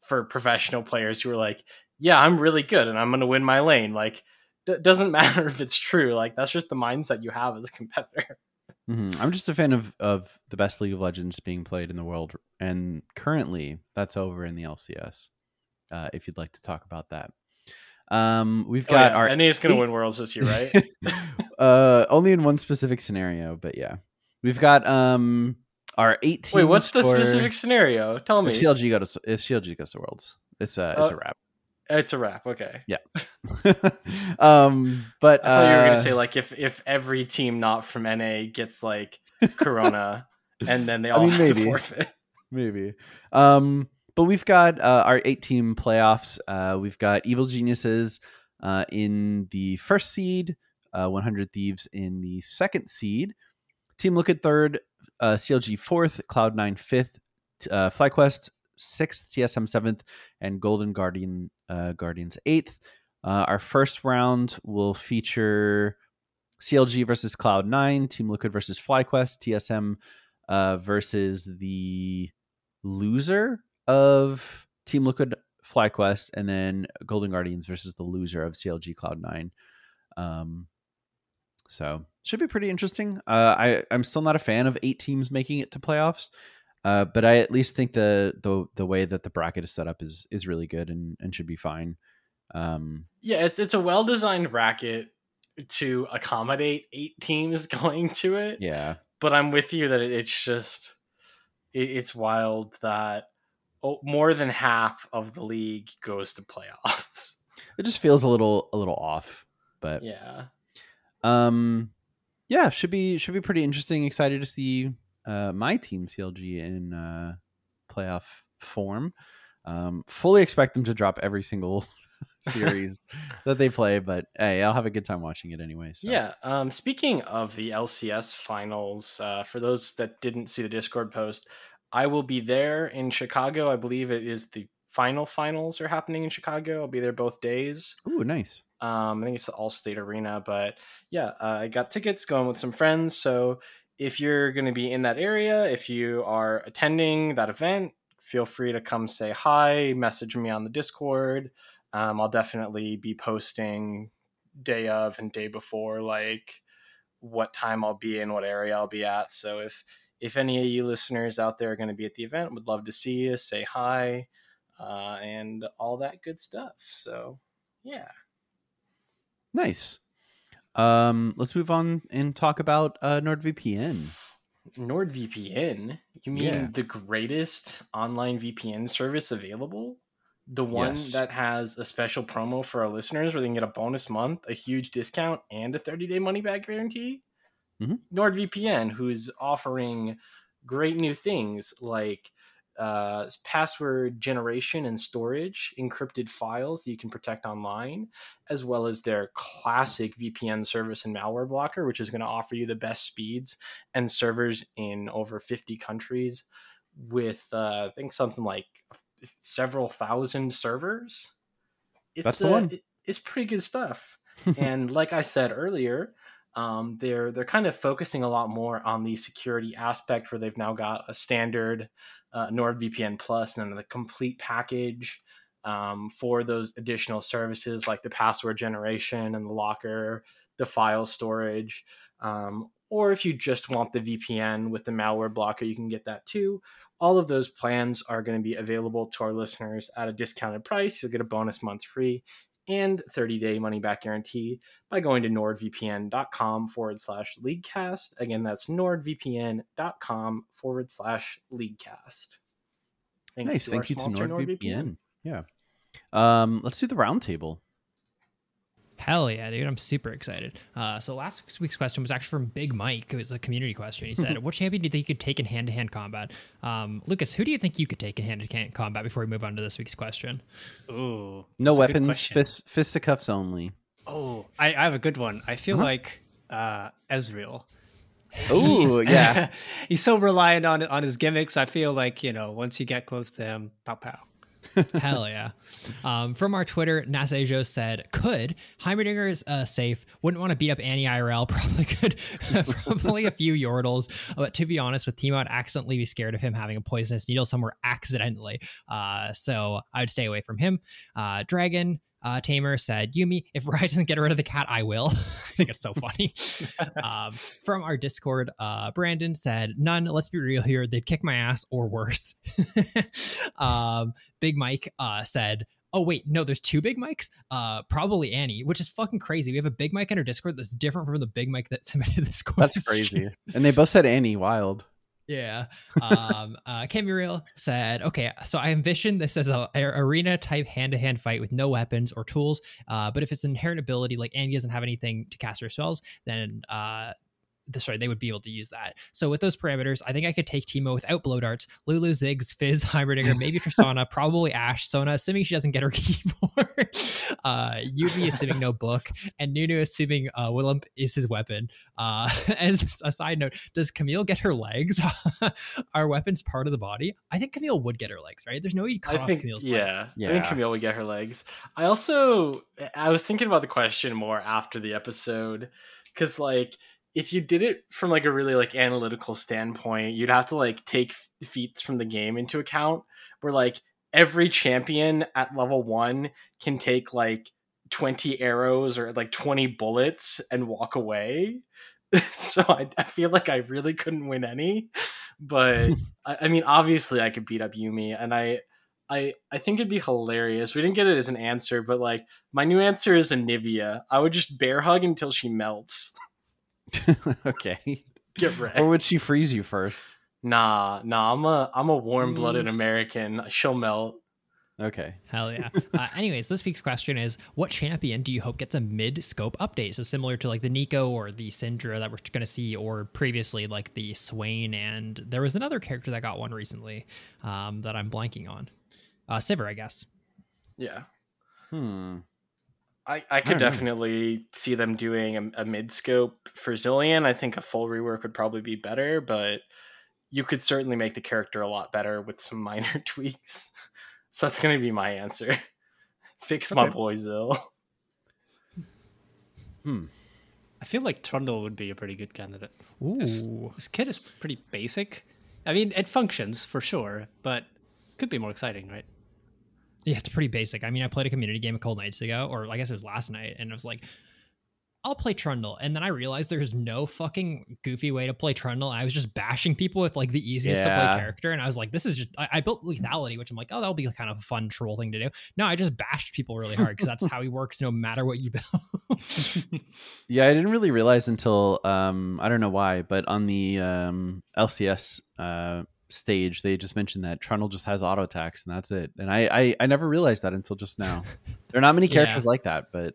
for professional players who are like yeah i'm really good and i'm gonna win my lane. Like d- doesn't matter if it's true like that's just the mindset you have as a competitor Mhm. I'm just a fan of of the best League of Legends being played in the world, and currently that's over in the LCS. Uh, if you'd like to talk about that, um, we've Oh, got yeah, our and he's gonna win worlds this year right uh, only in one specific scenario, but yeah, we've got um our 18. wait what's the specific scenario tell me If CLG goes, to if CLG goes to Worlds, it's a it's Uh, a wrap. It's a wrap okay Yeah. um, but I thought you were uh, gonna say like if if every team not from NA gets like Corona, and then they I all mean, have to maybe. forfeit. maybe. Um, but we've got uh, our eight team playoffs. Uh, we've got Evil Geniuses uh, in the first seed, uh, 100 Thieves in the second seed, Team Liquid third, uh, CLG fourth, Cloud9 fifth, uh, FlyQuest sixth, TSM seventh, and Golden Guardian uh, Guardians eighth. Uh, our first round will feature CLG versus Cloud9, Team Liquid versus FlyQuest, TSM uh, versus the loser of Team Liquid FlyQuest, and then Golden Guardians versus the loser of CLG Cloud9. Um, so should be pretty interesting. Uh, I I'm still not a fan of eight teams making it to playoffs, uh, but I at least think the the the way that the bracket is set up is is really good and and should be fine. Um, Yeah, it's it's a well designed bracket to accommodate eight teams going to it. yeah, But I'm with you that it, it's just it, it's wild that oh, more than half of the league goes to playoffs. it just feels a little a little off, but yeah. Um, yeah, should be should be pretty interesting. Excited to see uh, my team CLG in uh, playoff form. Um, fully expect them to drop every single series that they play, but hey, I'll have a good time watching it anyway. So. Yeah. Um, speaking of the LCS finals, uh, for those that didn't see the Discord post, I will be there in Chicago. I believe it is the final finals are happening in Chicago. I'll be there both days. Ooh, nice. Um, I think it's the Allstate Arena, but yeah, uh, I got tickets going with some friends. So if you're going to be in that area, if you are attending that event, feel free to come say hi, message me on the Discord. Um, I'll definitely be posting day of and day before, like what time I'll be in, what area I'll be at. So if if any of you listeners out there are going to be at the event, would love to see you, say hi, uh, and all that good stuff. So yeah. Nice. Um, let's move on and talk about uh, NordVPN. NordVPN? You mean Yeah. the greatest online VPN service available? The one Yes. that has a special promo for our listeners where they can get a bonus month, a huge discount, and a 30 day money back guarantee? Mhm. NordVPN, who's offering great new things like uh, password generation and storage, encrypted files that you can protect online, as well as their classic VPN service and malware blocker, which is going to offer you the best speeds and servers in over 50 countries with uh, I think something like several thousand servers. It's, That's the uh, one. it- it's pretty good stuff. and like I said earlier, um, they're they're kind of focusing a lot more on the security aspect, where they've now got a standard uh, NordVPN Plus and then the complete package um, for those additional services like the password generation and the locker, the file storage. Um, or if you just want the VPN with the malware blocker, you can get that too. All of those plans are going to be available to our listeners at a discounted price. You'll get a bonus month free and 30 day money back guarantee by going to nordvpn.com forward slash leaguecast. Again, that's nordvpn.com forward slash leaguecast. Thanks nice. Thank you to sponsor, NordVPN. Yeah. Um, let's do the roundtable. Hell yeah, dude! I'm super excited. Uh, so last week's question was actually from Big Mike. It was a community question. He said, "What champion do you think you could take in hand-to-hand combat?" Um, Lucas, who do you think you could take in hand-to-hand combat before we move on to this week's question? Ooh, No that's a good weapons, fist, fisticuffs only. Oh, I, I have a good one. I feel Uh-huh. like uh, Ezreal. Oh yeah. He's so reliant on on his gimmicks. I feel like you know once you get close to him, pow pow. Hell yeah. Um, from our Twitter, Nasejo said, could. Heimerdinger is uh, safe. Wouldn't want to beat up Annie IRL. Probably could. Probably a few Yordles. But to be honest, with Teemo, I'd accidentally be scared of him having a poisonous needle somewhere accidentally. Uh, so I'd stay away from him. Uh, Dragon. Uh, Tamer said, Yuumi, if Riot doesn't get rid of the cat, I will. I think it's so funny. um, from our Discord, uh, Brandon said, None, let's be real here. They'd kick my ass or worse. um, Big Mike uh, said, Oh wait, no, there's two big mics. Uh, probably Annie, which is fucking crazy. We have a big mic in our Discord that's different from the big mic that submitted this question. That's crazy. And they both said Annie Wild. Yeah. Um, uh, Camuriel said, okay, so I envision this as a, a- arena type hand to hand fight with no weapons or tools. Uh, but if it's an inherent ability, like Annie doesn't have anything to cast her spells, then uh, sorry, they would be able to use that. So with those parameters, I think I could take Teemo without blow darts, Lulu, Ziggs, Fizz, Heimerdinger, maybe Tristana, probably Ashe, Sona, assuming she doesn't get her keyboard, uh, Yubi assuming no book, and Nunu assuming uh, Willump is his weapon. Uh, as a side note, does Camille get her legs? Are weapons part of the body? I think Camille would get her legs, right? There's no way you cut I off think Camille's yeah, legs. Yeah. I think Camille would get her legs. I also I was thinking about the question more after the episode because like if you did it from like a really like analytical standpoint, you'd have to like take feats from the game into account. Where like every champion at level one can take like twenty arrows or like twenty bullets and walk away. so I, I feel like I really couldn't win any, but I, I mean, obviously I could beat up Yuumi, and I I I think it'd be hilarious. We didn't get it as an answer, but like my new answer is Anivia. I would just bear hug until she melts. okay. Get wrecked. Or would she freeze you first? Nah, nah. I'm a I'm a warm Mm. blooded American. She'll melt. Okay. Hell yeah. Uh, anyways, this week's question is what champion do you hope gets a mid scope update? So similar to like the Neeko or the Syndra that we're going to see, or previously like the Swain, and there was another character that got one recently um, that I'm blanking on. Uh, Sivir, I guess. Yeah. Hmm. I, I could don't know. definitely see them doing a, a mid scope for Zilean. I think a full rework would probably be better, but you could certainly make the character a lot better with some minor tweaks. So that's going to be my answer. Fix my boy Zill. Hmm. I feel like Trundle would be a pretty good candidate. Ooh. This, this kit is pretty basic. I mean, it functions for sure, but could be more exciting, right? Yeah, it's pretty basic. I mean, I played a community game a couple nights ago, or I guess it was last night, and I was like, I'll play Trundle. And then I realized there's no fucking goofy way to play Trundle. I was just bashing people with like the easiest to play character. And I was like, this is just, I, I built lethality, which I'm like, oh, that'll be kind of a fun troll thing to do. No, I just bashed people really hard because that's how he works no matter what you build. Yeah, I didn't really realize until um I don't know why, but on the um LCS uh stage they just mentioned that Trundle just has auto attacks and that's it. And I I, I never realized that until just now. there are not many characters Yeah. like that, but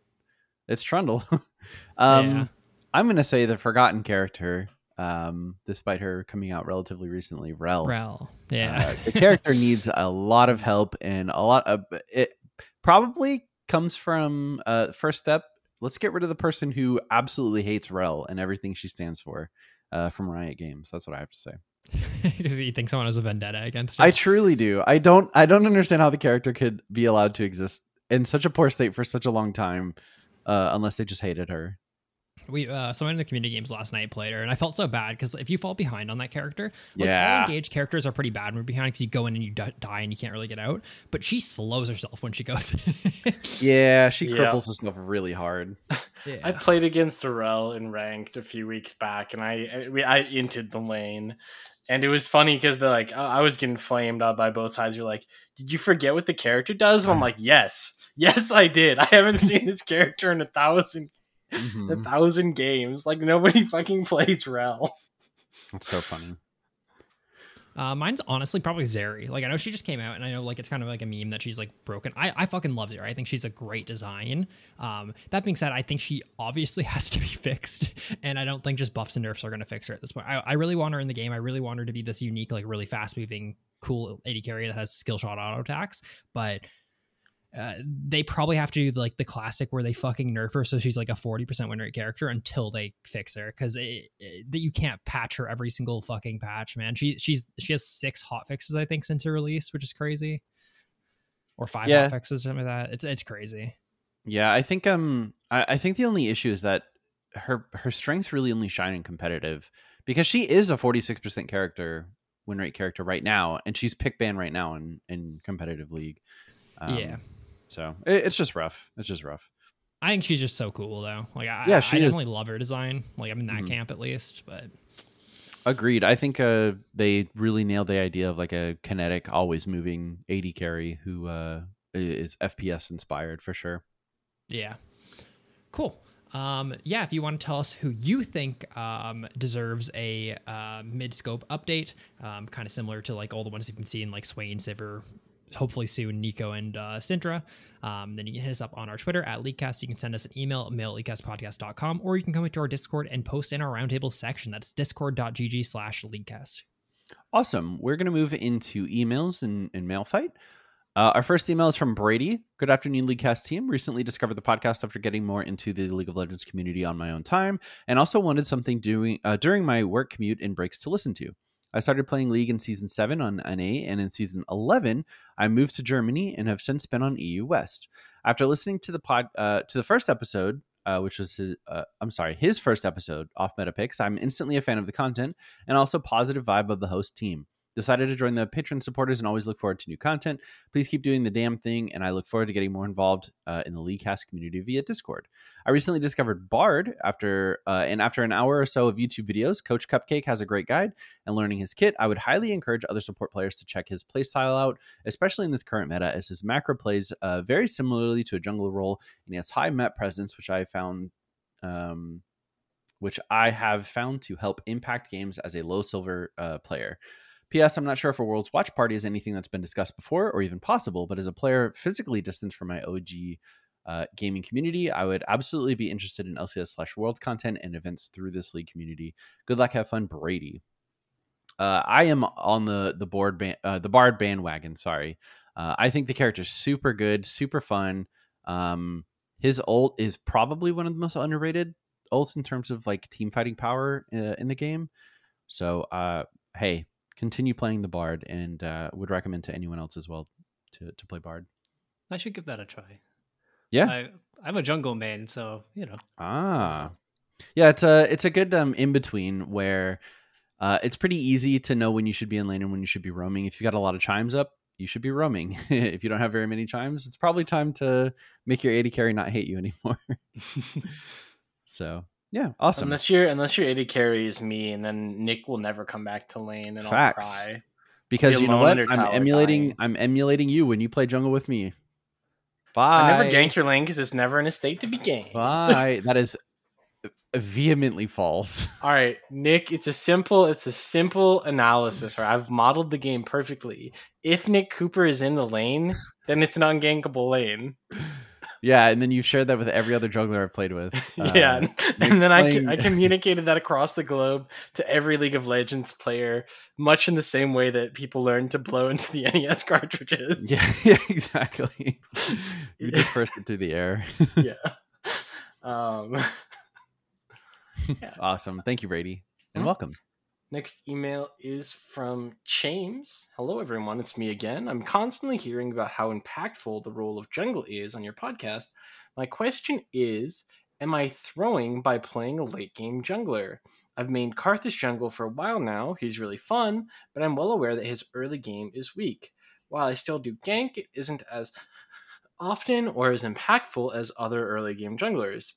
it's Trundle. um Yeah. I'm gonna say the forgotten character, um, despite her coming out relatively recently, Rell. Rell. Yeah. Uh, the character needs a lot of help and a lot of it probably comes from uh first step let's get rid of the person who absolutely hates Rell and everything she stands for uh from riot games that's what i have to say Because you think someone has a vendetta against him. i truly do i don't i don't understand how the character could be allowed to exist in such a poor state for such a long time uh unless they just hated her we uh someone in the community games last night played her and i felt so bad because if you fall behind on that character like all Yeah. engaged characters are pretty bad when you're behind because you go in and you d- die and you can't really get out but she slows herself when she goes yeah she Yeah. cripples herself really hard yeah. I played against a Rell in ranked a few weeks back, and I I, we- I inted the lane, and it was funny because they're like, I I was getting flamed up by both sides. You're like, did you forget what the character does? And I'm like, yes, yes, I did. I haven't seen this character in a thousand Mhm. a thousand games. Like nobody fucking plays Rell. That's so funny. Uh, mine's honestly probably Zeri. Like I know she just came out, and I know like it's kind of like a meme that she's like broken. I, I fucking love Zeri. I think she's a great design. Um, that being said, I think she obviously has to be fixed, and I don't think just buffs and nerfs are going to fix her at this point. I, I really want her in the game. I really want her to be this unique, like really fast moving, cool AD carry that has skill shot auto attacks. But uh, they probably have to do like the classic where they fucking nerf her so she's like a 40% win rate character until they fix her because that you can't patch her every single fucking patch man. She she's she has six hot fixes i think since her release which is crazy. Or five Yeah. hot fixes or something like that. It's it's crazy. Yeah, I think um I, I think the only issue is that her her strengths really only shine in competitive because she is a 46% character win rate character right now and she's pick ban right now in in competitive league. Um, yeah So it, it's just rough. It's just rough. i think she's just so cool though like i, Yeah, she I is. definitely love her design like i'm in that Mhm. camp at least but Agreed. I think uh they really nailed the idea of like a kinetic always moving AD carry who uh is FPS inspired for sure. Yeah. Cool. Um, yeah, if you want to tell us who you think um, deserves a uh, mid scope update, um, kind of similar to like all the ones you've been seeing, like Swain, Sivir, hopefully soon Neeko and uh, Syndra, um, then you can hit us up on our Twitter at Leaguecast. You can send us an email at mail at leaguecastpodcast.com, or you can come into our Discord and post in our roundtable section. That's discord.gg slash leaguecast. Awesome. We're going to move into emails and, and mail fight. Uh, our first email is from Brady. Good afternoon, Leaguecast team. Recently discovered the podcast after getting more into the League of Legends community on my own time, and also wanted something doing uh, during my work commute and breaks to listen to. I started playing League in season seven on NA, and in season eleven, I moved to Germany and have since been on EU West. After listening to the pod uh, to the first episode, uh, which was his, uh, I'm sorry, his first episode off MetaPix, I'm instantly a fan of the content and also positive vibe of the host team. Decided to join the patron supporters and always look forward to new content. Please keep doing the damn thing, and I look forward to getting more involved uh, in the Leaguecast community via Discord. I recently discovered Bard after, uh, and after an hour or so of YouTube videos, Coach Cupcake has a great guide and learning his kit. I would highly encourage other support players to check his playstyle out, especially in this current meta, as his macro plays uh, very similarly to a jungle role, and he has high met presence, which I found um, which I have found to help impact games as a low silver uh, player. P.S. I'm not sure if a World's Watch Party is anything that's been discussed before or even possible, but as a player physically distanced from my OG uh, gaming community, I would absolutely be interested in LCS slash Worlds content and events through this league community. Good luck, have fun, Brady. Uh, I am on the the board ban- uh, the Bard bandwagon. Sorry, uh, I think the character's super good, super fun. Um, his ult is probably one of the most underrated ults in terms of like team fighting power uh, in the game. So, uh, hey, continue playing the Bard, and uh, would recommend to anyone else as well to to play Bard. I should give that a try. Yeah. I, I'm a jungle main, so you know. Ah, yeah, it's a it's a good um in between where uh, it's pretty easy to know when you should be in lane and when you should be roaming. If you got a lot of chimes up, you should be roaming. if you don't have very many chimes, it's probably time to make your AD carry not hate you anymore. so yeah, awesome. Unless your unless your AD carry is me, and then Nick will never come back to lane, and Facts. I'll cry. because be you know what, I'm emulating. dying. I'm emulating you when you play jungle with me. Bye. I never gank your lane because it's never in a state to be ganked. Bye. that is vehemently false. All right, Nick. It's a simple. It's a simple analysis. Right, I've modeled the game perfectly. If Nick Cooper is in the lane, then it's an ungankable lane. yeah, and then you've shared that with every other jungler I've played with. yeah, Uh, and, then I, playing- I communicated that across the globe to every League of Legends player, much in the same way that people learn to blow into the NES cartridges. yeah, yeah, exactly. you dispersed it through the air. yeah. Um, yeah. awesome. Thank you, Brady, and Mhm. welcome. Next email is from James. Hello, everyone. It's me again. I'm constantly hearing about how impactful the role of jungle is on your podcast. My question is Am I throwing by playing a late game jungler? I've mained Karthus jungle for a while now. He's really fun, but I'm well aware that his early game is weak. While I still do gank, it isn't as often or as impactful as other early game junglers.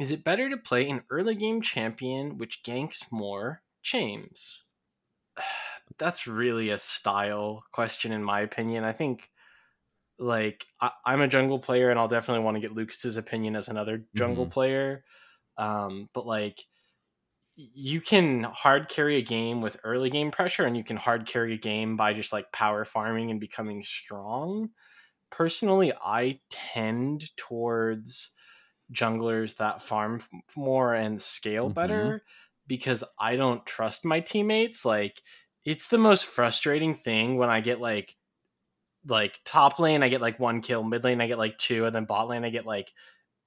Is it better to play an early game champion which ganks more James? That's really a style question, in my opinion. I think, like, I, I'm a jungle player, and I'll definitely want to get Lucas's opinion as another jungle Mhm. player. Um, but like, you can hard carry a game with early game pressure and you can hard carry a game by just like power farming and becoming strong. Personally, I tend towards junglers that farm f- more and scale Mhm. better because I don't trust my teammates. Like it's the most frustrating thing when I get like like top lane I get like one kill, mid lane I get like two, and then bot lane I get like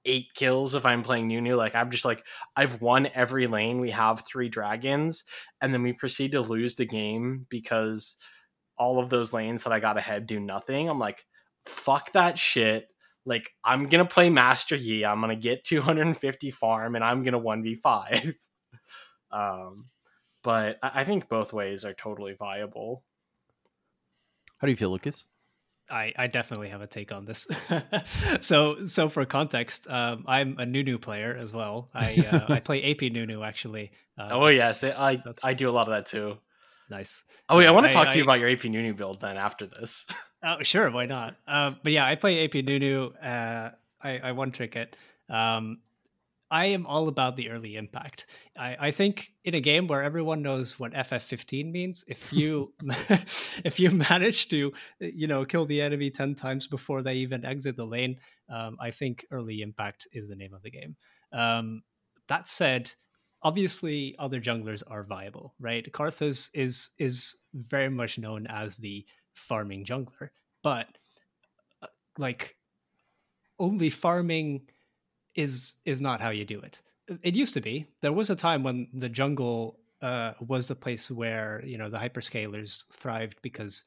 eight kills if I'm playing Nunu. Like I'm just like I've won every lane. We have three dragons, and then we proceed to lose the game because all of those lanes that I got ahead do nothing. I'm like, fuck that shit. Like I'm gonna play Master Yi. I'm gonna get 250 farm, and I'm gonna one v five. Um, but I I think both ways are totally viable. How do you feel, Lucas? I, I definitely have a take on this. so so for context, um, I'm a Nunu player as well. I uh, I play AP Nunu actually. Uh, oh yes, it, that's- I that's I do a lot of that too. nice. Oh wait, I want to I- talk to you I- about your AP Nunu build then after this. Oh, sure, why not? Um, but yeah, I play AP Nunu. Uh, I, I one trick it. Um, I am all about the early impact. I, I think in a game where everyone knows what FF15 means, if you if you manage to you know kill the enemy ten times before they even exit the lane, um, I think early impact is the name of the game. Um, that said, obviously other junglers are viable, right? Karthus is is very much known as the farming jungler, but uh, like only farming is is not how you do it. It used to be. There was a time when the jungle uh, was the place where you know the hyperscalers thrived because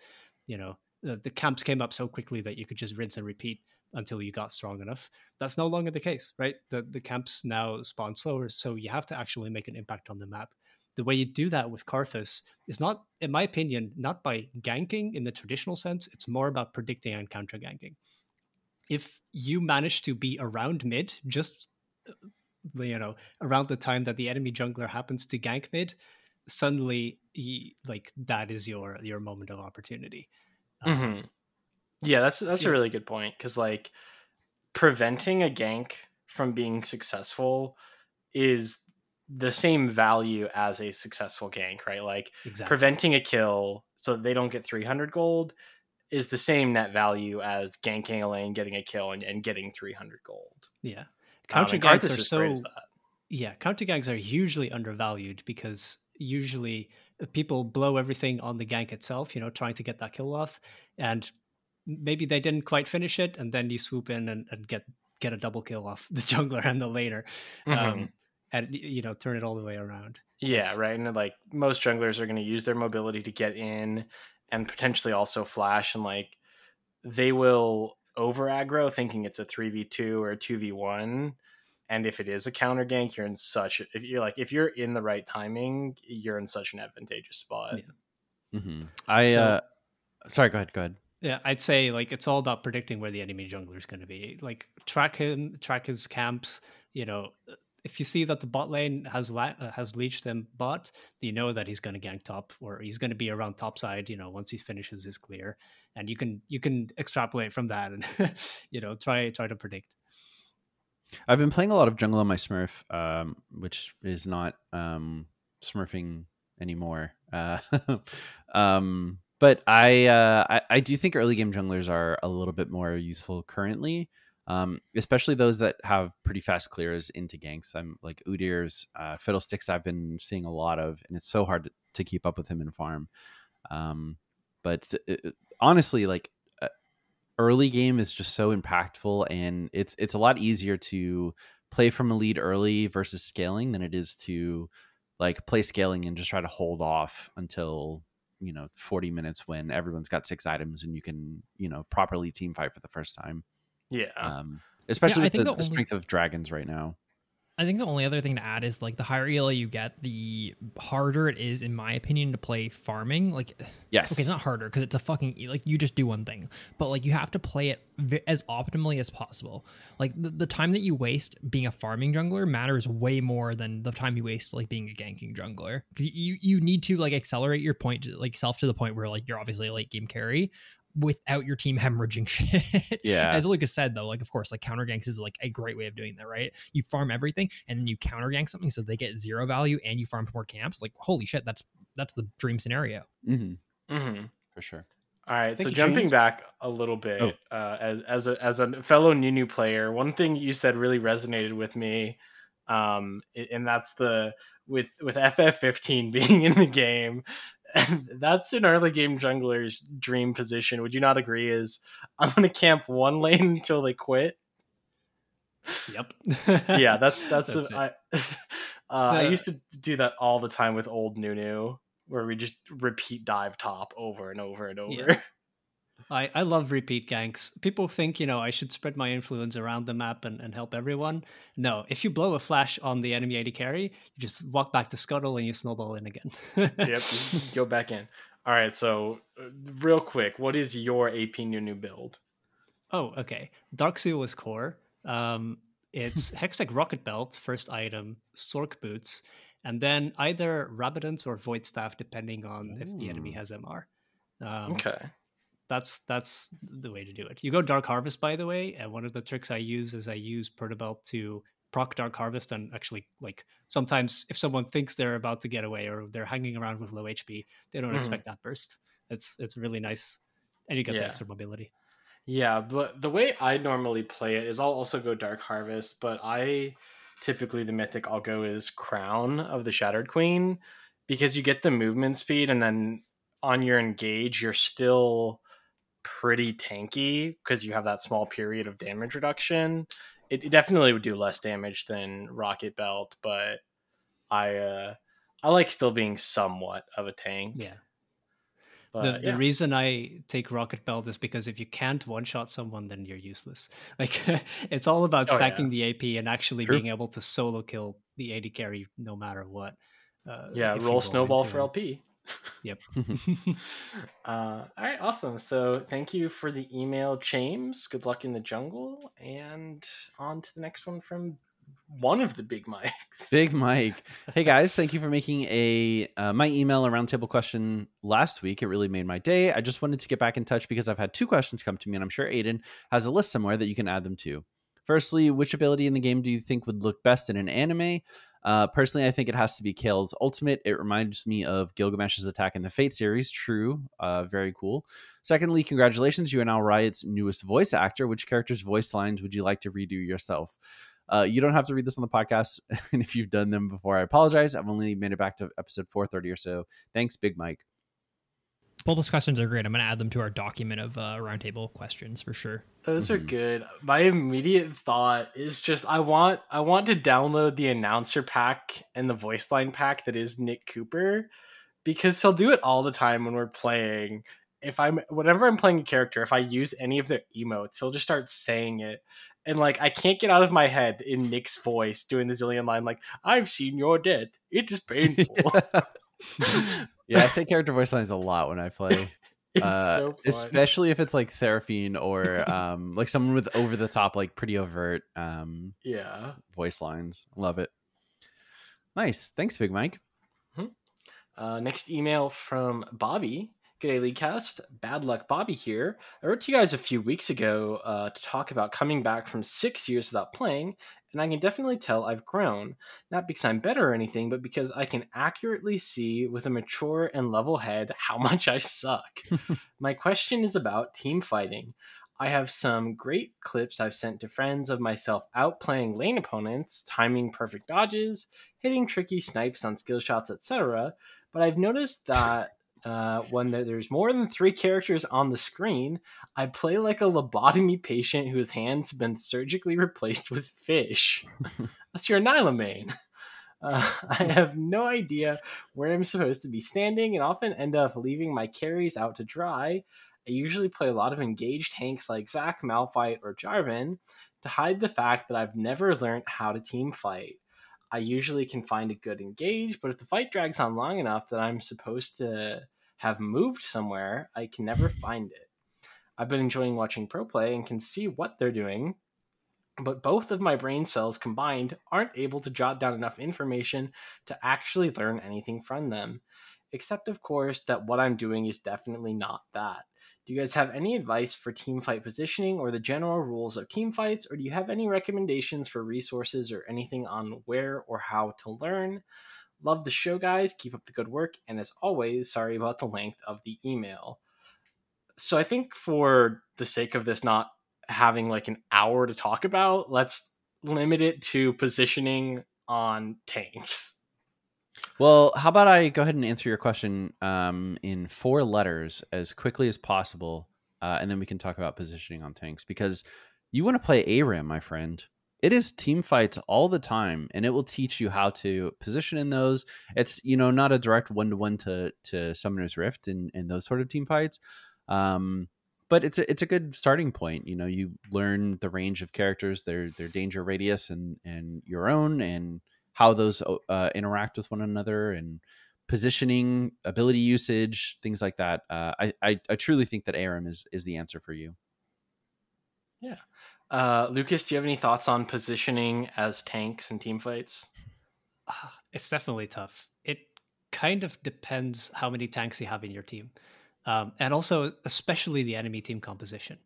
you know the, the camps came up so quickly that you could just rinse and repeat until you got strong enough. That's no longer the case, right? The the camps now spawn slower, so you have to actually make an impact on the map. The way you do that with Karthus is not, in my opinion, not by ganking in the traditional sense. It's more about predicting and counter ganking. If you manage to be around mid, just uh, you know, around the time that the enemy jungler happens to gank mid, suddenly, he, like that is your your moment of opportunity. Um, hmm Yeah, that's that's yeah. a really good point because like preventing a gank from being successful is the same value as a successful gank, right? Like exactly. preventing a kill so they don't get 300 gold is the same net value as ganking a lane, getting a kill, and, and getting 300 gold. yeah. Um, Counter ganks are so that. yeah counter ganks are hugely undervalued because usually uh, people blow everything on the gank itself you know trying to get that kill off and maybe they didn't quite finish it and then you swoop in and, and get get a double kill off the jungler and the laner Mhm. um, and you know turn it all the way around Yeah, It's- right. And like most junglers are going to use their mobility to get in and potentially also flash and like they will over aggro thinking it's a 3v2 or a 2v1 and if it is a counter gank you're in such if you're like if you're in the right timing you're in such an advantageous spot. Yeah. hmm I So- uh, sorry. Go ahead. Go ahead. Yeah, I'd say like it's all about predicting where the enemy jungler is going to be. Like track him, track his camps. You know, if you see that the bot lane has uh, has leached him bot, you know that he's going to gank top or he's going to be around top side. You know, once he finishes his clear, and you can you can extrapolate from that and you know try try to predict. I've been playing a lot of jungle on my Smurf, um, which is not um, Smurfing anymore. Uh, um, but I, uh, I I do think early game junglers are a little bit more useful currently, um, especially those that have pretty fast clears into ganks. I'm like Udyr's uh, Fiddlesticks. I've been seeing a lot of, and it's so hard to, to keep up with him in farm. Um, but th- it- honestly, like uh, early game is just so impactful, and it's it's a lot easier to play from a lead early versus scaling than it is to like play scaling and just try to hold off until you know 40 minutes when everyone's got six items and you can you know properly team fight for the first time Yeah. um especially I with the, the the only- strength of dragons right now I think the only other thing to add is like the higher Elo you get, the harder it is, in my opinion, to play farming. Like, yes okay, it's not harder because it's a fucking like you just do one thing, but like you have to play it vi- as optimally as possible. Like the, the time that you waste being a farming jungler matters way more than the time you waste like being a ganking jungler because you you need to like accelerate your point to, like self to the point where like you're obviously a late game carry. Without your team hemorrhaging shit. Yeah. As Lucas said though, like of course, like counter ganks is like a great way of doing that, right? You farm everything and then you counter gank something so they get zero value and you farm more camps. Like holy shit, that's that's the dream scenario. Mm-hmm. Mm-hmm. for sure. All right, Thank so jumping James. back a little bit, Oh. uh, as as a as a fellow Nunu player, one thing you said really resonated with me, um, and that's the with with FF15 being in the game, and that's an early game jungler's dream position. Would you not agree? Is I'm gonna camp one lane until they quit. Yep. Yeah, that's that's, That's the. I, uh, I used to do that all the time with old Nunu, where we just repeat dive top over and over and over. Yeah. I, I love repeat ganks. People think, you know, I should spread my influence around the map and, and help everyone. No, if you blow a flash on the enemy AD carry, you just walk back to Scuttle and you snowball in again. yep, go back in. All right, so uh, real quick, what is your AP new build? Oh, okay. Dark Seal is core. Um, it's Hextech Rocket Belt, first item, Sorc Boots, and then either Rabadon's or Void Staff, depending on if the enemy has MR. Um, Okay. That's that's the way to do it. You go Dark Harvest, by the way, and one of the tricks I use is I use Protobelt to proc Dark Harvest and actually like sometimes if someone thinks they're about to get away or they're hanging around with low HP, they don't Mhm. expect that burst. It's it's really nice, and you get Yeah. the extra mobility. Yeah, but the way I normally play it is I'll also go Dark Harvest, but I typically the mythic I'll go is Crown of the Shattered Queen because you get the movement speed and then on your engage you're still pretty tanky because you have that small period of damage reduction. It, it definitely would do less damage than Rocket Belt, but I uh I like still being somewhat of a tank. Yeah. But, the, the reason I take Rocket Belt is because if you can't one shot someone, then you're useless. Like it's all about Oh, stacking the AP and actually True. being able to solo kill the AD carry no matter what. Uh, yeah, if roll snowball for. LP. Yep. Uh, all right, awesome. So thank you for the email, James. Good luck in the jungle, and on to the next one from one of the big mics. Big Mike. Hey guys, thank you for making a uh, my email a roundtable question last week. It really made my day. I just wanted to get back in touch because I've had two questions come to me, and I'm sure Aiden has a list somewhere that you can add them to. Firstly, which ability in the game do you think would look best in an anime? Uh, personally, I think it has to be Kayle's ultimate. It reminds me of Gilgamesh's attack in the Fate series. True, uh, very cool. Secondly, congratulations, you are now Riot's newest voice actor. Which character's voice lines would you like to redo yourself? Uh, you don't have to read this on the podcast, and if you've done them before, I apologize. I've only made it back to episode 430 or so. Thanks, Big Mike. Both those questions are great. I'm going to add them to our document of uh, roundtable questions for sure. Those are Mhm. good. My immediate thought is just I want I want to download the announcer pack and the voice line pack that is Nick Cooper because he'll do it all the time when we're playing. If I'm whenever I'm playing a character, if I use any of their emotes, he'll just start saying it. And like I can't get out of my head in Nick's voice doing the Zilean line like I've seen your death. It is painful. yeah, I say character voice lines a lot when I play, it's uh, so fun. especially if it's like Seraphine or um, like someone with over the top, like pretty overt um, yeah. voice lines. Love it. Nice. Thanks, Big Mike. Uh, next email from Bobby. G'day, Leaguecast. Bad luck, Bobby here. I wrote to you guys a few weeks ago uh, to talk about coming back from six years without playing, and I can definitely tell I've grown. Not because I'm better or anything, but because I can accurately see with a mature and level head how much I suck. My question is about team fighting. I have some great clips I've sent to friends of myself out playing lane opponents, timing perfect dodges, hitting tricky snipes on skill shots, etc. But I've noticed that uh, when there's more than three characters on the screen, I play like a lobotomy patient whose hands have been surgically replaced with fish. That's your Nilamain. Uh, I have no idea where I'm supposed to be standing and often end up leaving my carries out to dry. I usually play a lot of engaged tanks like Zac, Malphite, or Jarvan to hide the fact that I've never learned how to team fight. I usually can find a good engage, but if the fight drags on long enough that I'm supposed to have moved somewhere, I can never find it. I've been enjoying watching pro play and can see what they're doing, but both of my brain cells combined aren't able to jot down enough information to actually learn anything from them. except of course that what I'm doing is definitely not that. Do you guys have any advice for team fight positioning or the general rules of team fights, or do you have any recommendations for resources or anything on where or how to learn? Love the show, guys. Keep up the good work. And as always, sorry about the length of the email. So I think for the sake of this not having like an hour to talk about, let's limit it to positioning on tanks. Well, how about I go ahead and answer your question um, in four letters as quickly as possible, uh, and then we can talk about positioning on tanks because you want to play ARAM, my friend. It is team fights all the time, and it will teach you how to position in those. It's you know not a direct one to one to to Summoner's Rift and and those sort of team fights, um, but it's a it's a good starting point. You know, you learn the range of characters, their their danger radius, and and your own, and how those uh, interact with one another and positioning, ability usage, things like that. Uh, I, I, I truly think that ARAM is is the answer for you. Yeah, uh, Lucas, do you have any thoughts on positioning as tanks and team fights? Ah, It's definitely tough. It kind of depends how many tanks you have in your team, um, and also especially the enemy team composition.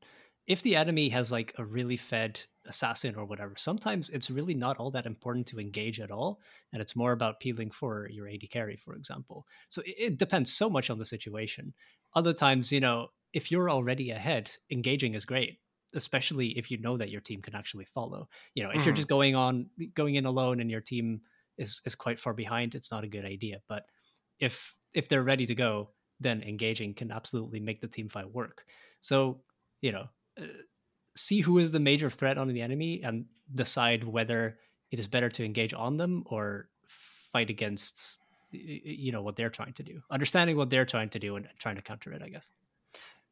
If the enemy has like a really fed assassin or whatever, sometimes it's really not all that important to engage at all, and it's more about peeling for your AD carry, for example. So it, it depends so much on the situation. Other times, you know, if you're already ahead, engaging is great especially if you know that your team can actually follow. You know, if you're Mhm. just going on going in alone and your team is is quite far behind, it's not a good idea. But if if they're ready to go, then engaging can absolutely make the team fight work. So you know, uh, see who is the major threat on the enemy and decide whether it is better to engage on them or fight against you know what they're trying to do understanding what they're trying to do and trying to counter it i guess.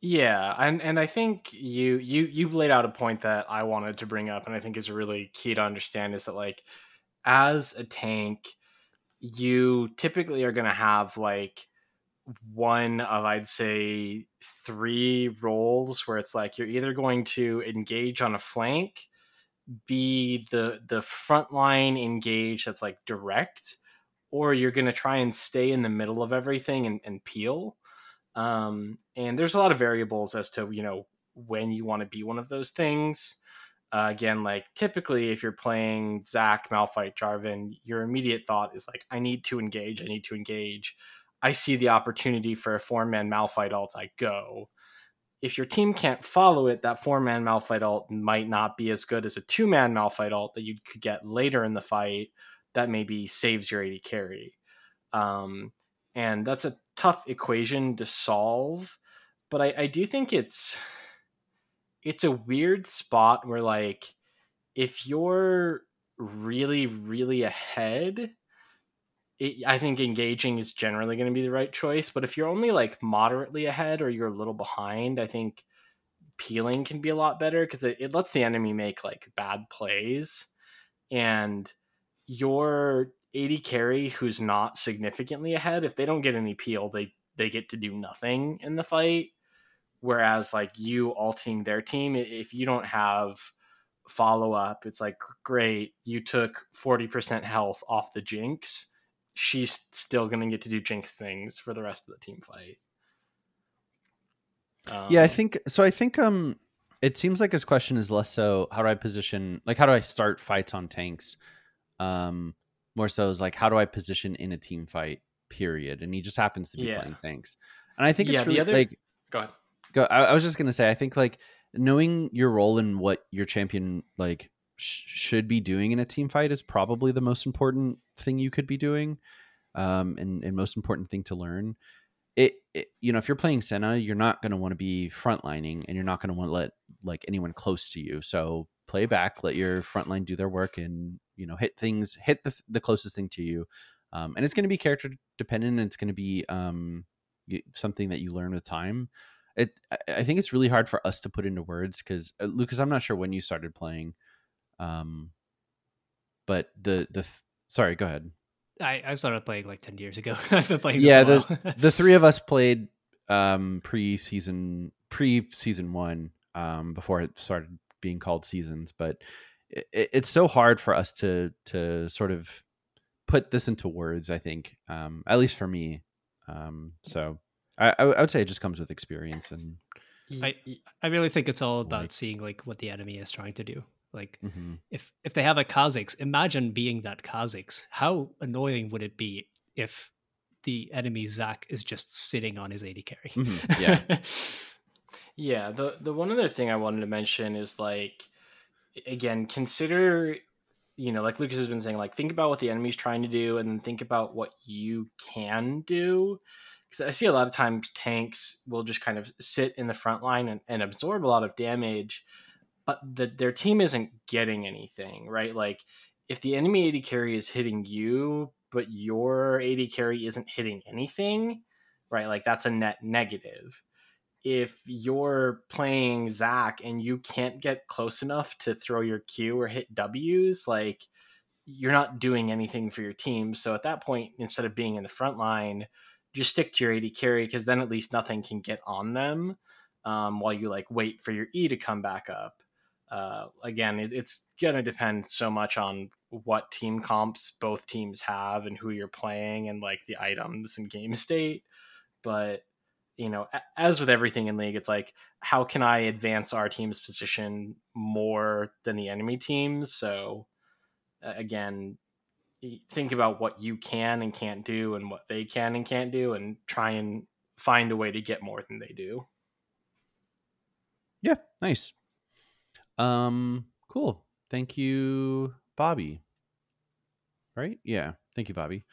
Yeah, and and I think you you you laid out a point that I wanted to bring up, and I think is really key to understand is that like as a tank, you typically are going to have like one of I'd say three roles where it's like you're either going to engage on a flank, be the the front line engage that's like direct, or you're going to try and stay in the middle of everything and, and peel. Um, and there's a lot of variables as to you know when you want to be one of those things. Uh, again like typically if you're playing Zac malphite jarvan your immediate thought is like i need to engage i need to engage i see the opportunity for a four man malphite ult i go. If your team can't follow it that four man malphite ult might not be as good as a two man malphite ult that you could get later in the fight that maybe saves your AD carry. Um, and that's a tough equation to solve but I, I do think it's it's a weird spot where like if you're really really ahead it, i think engaging is generally going to be the right choice but if you're only like moderately ahead or you're a little behind i think peeling can be a lot better because it, it lets the enemy make like bad plays. And your AD carry who's not significantly ahead if they don't get any peel they they get to do nothing in the fight. Whereas like you ulting their team if you don't have follow up it's like great you took 40% health off the jinx she's still going to get to do jinx things for the rest of the team fight yeah, I Um, think so. I think um, it seems like his question is less so how do I position, like how do I start fights on tanks, um, more so is like how do I position in a team fight, period. And he just happens to be Yeah. playing tanks, and I think it's Yeah, really other- like go ahead go. I, I was just gonna say, I think like knowing your role and what your champion like sh- should be doing in a team fight is probably the most important thing you could be doing, um, and and most important thing to learn. It, it you know if you're playing Senna, you're not going to want to be frontlining, and you're not going to want to let like anyone close to you. So play back, let your frontline do their work, and you know hit things, hit the the closest thing to you. Um, and it's going to be character dependent. And it's going to be um, something that you learn with time. It I- I think it's really hard for us to put into words because uh, Lucas, I'm not sure when you started playing, um, but the the th- sorry, go ahead. I, I started playing like 10 years ago. I've been playing this Yeah, a while. the three of us played um pre-season pre-season one um before it started being called seasons but it, it's so hard for us to to sort of put this into words i think um at least for me Um, so I, I would- I would say it just comes with experience and I I really think it's all about Like- seeing like what the enemy is trying to do. Like mhm. if if they have a Kha'Zix, imagine being that Kha'Zix. How annoying would it be if the enemy Zac is just sitting on his AD carry? Mhm, yeah. Yeah, the the one other thing I wanted to mention is like again, consider you know, like Lucas has been saying, like think about what the enemy's trying to do and then think about what you can do. Because I see a lot of times tanks will just kind of sit in the front line and, and absorb a lot of damage, but the, their team isn't getting anything, right? Like if the enemy AD carry is hitting you, but your AD carry isn't hitting anything, right? Like that's a net negative if you're playing Zac and you can't get close enough to throw your Q or hit W's, like you're not doing anything for your team. So at that point, instead of being in the front line, just stick to your AD carry because then at least nothing can get on them um, while you like wait for your E to come back up. Uh, again, it, it's gonna depend so much on what team comps both teams have and who you're playing and like the items and game state. But you know, as with everything in league, it's like, how can I advance our team's position more than the enemy teams? So, again, think about what you can and can't do and what they can and can't do, and try and find a way to get more than they do. Yeah, nice. Um, cool. Thank you, Bobby. Right? Yeah. Thank you, Bobby.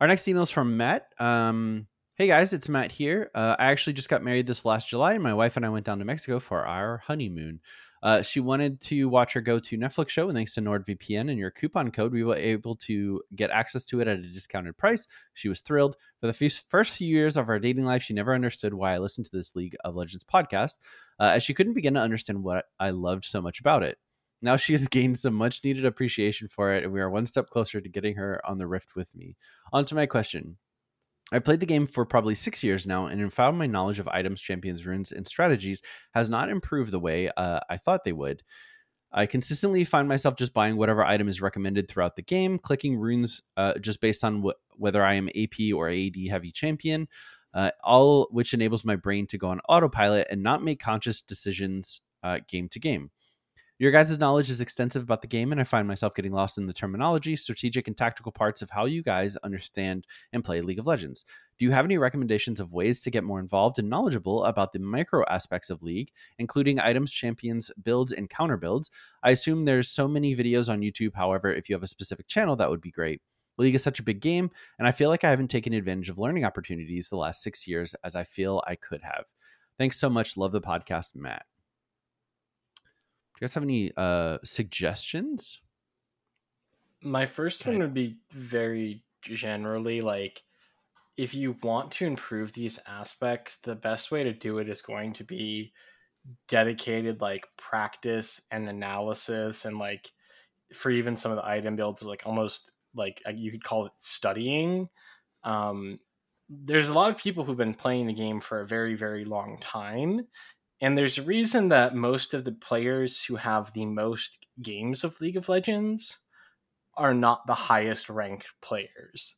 Our next email is from Matt. Um, hey guys, it's Matt here. Uh, I actually just got married this last July, and my wife and I went down to Mexico for our honeymoon. Uh, she wanted to watch her go to Netflix show, and thanks to NordVPN and your coupon code, we were able to get access to it at a discounted price. She was thrilled. For the first few years of our dating life, she never understood why I listened to this League of Legends podcast, uh, as she couldn't begin to understand what I loved so much about it. Now she has gained some much needed appreciation for it, and we are one step closer to getting her on the Rift with me. On to my question. I played the game for probably six years now, and found my knowledge of items, champions, runes, and strategies has not improved the way uh, I thought they would. I consistently find myself just buying whatever item is recommended throughout the game, clicking runes uh, just based on wh- whether I am AP or AD heavy champion, uh, all which enables my brain to go on autopilot and not make conscious decisions uh, game to game. Your guys' knowledge is extensive about the game, and I find myself getting lost in the terminology, strategic, and tactical parts of how you guys understand and play League of Legends. Do you have any recommendations of ways to get more involved and knowledgeable about the micro aspects of League, including items, champions, builds, and counter builds? I assume there's so many videos on YouTube. However, if you have a specific channel, that would be great. League is such a big game, and I feel like I haven't taken advantage of learning opportunities the last six years as I feel I could have. Thanks so much. Love the podcast, Matt. Do you guys have any uh, suggestions? My first Okay. one would be very generally like if you want to improve these aspects, the best way to do it is going to be dedicated like practice and analysis and like for even some of the item builds like almost like uh, you could call it studying um there's a lot of people who've been playing the game for a very very long time and there's a reason that most of the players who have the most games of League of Legends are not the highest ranked players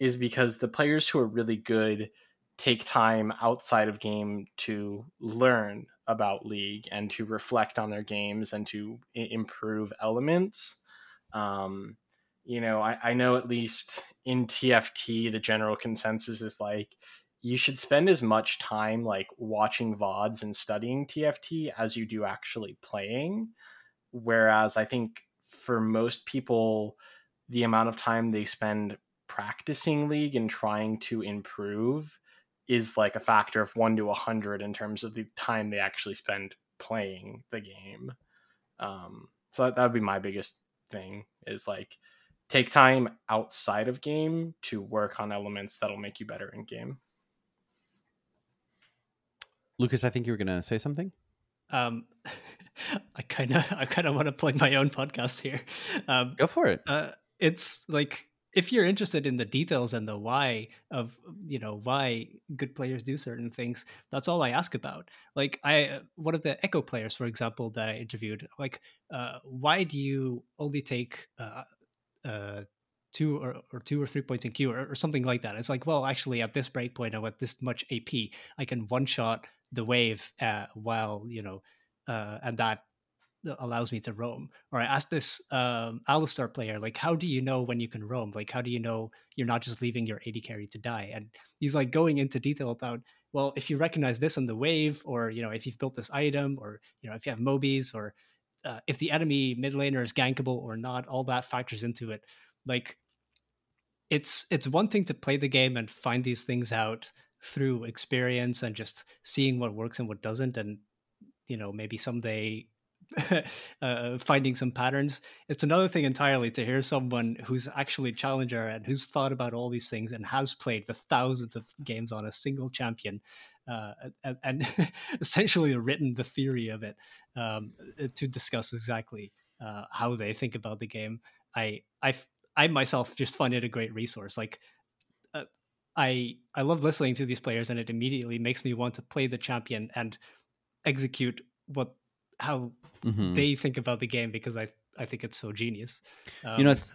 is because the players who are really good take time outside of game to learn about league and to reflect on their games and to improve elements. Um, you know I, I know at least in tft the general consensus is like you should spend as much time like watching vods and studying tft as you do actually playing. Whereas i think for most people the amount of time they spend practicing league and trying to improve is like a factor of 1 to 100 in terms of the time they actually spend playing the game. Um, so that, that would be my biggest thing is like take time outside of game to work on elements that'll make you better in game Lucas, I think you were going to say something. Um, I kind of I kind of want to plug my own podcast here. Um, Go for it. uh, it's like if you're interested in the details and the why of you know why good players do certain things that's all i ask about like i one of the Ekko players for example that i interviewed like uh, why do you only take uh, uh, two or, or two or three points in Q or, or something like that. It's like, well, actually, at this breakpoint, I want this much AP. I can one shot the wave uh, while you know, uh, and that allows me to roam. Or I asked this um, Alistar player, like, how do you know when you can roam? Like, how do you know you're not just leaving your AD carry to die? And he's like going into detail about, well, if you recognize this on the wave, or you know, if you've built this item, or you know, if you have Mobies, or uh, if the enemy mid laner is gankable or not, all that factors into it. Like, it's it's one thing to play the game and find these things out through experience and just seeing what works and what doesn't, and you know, maybe someday uh, finding some patterns. It's another thing entirely to hear someone who's actually a challenger and who's thought about all these things and has played the thousands of games on a single champion uh, and, and essentially written the theory of it um, to discuss exactly uh, how they think about the game. I, I, I myself just find it a great resource. Like, uh, I, I love listening to these players, and it immediately makes me want to play the champion and execute what how Mhm. they think about the game because I I think it's so genius. Um, you know it's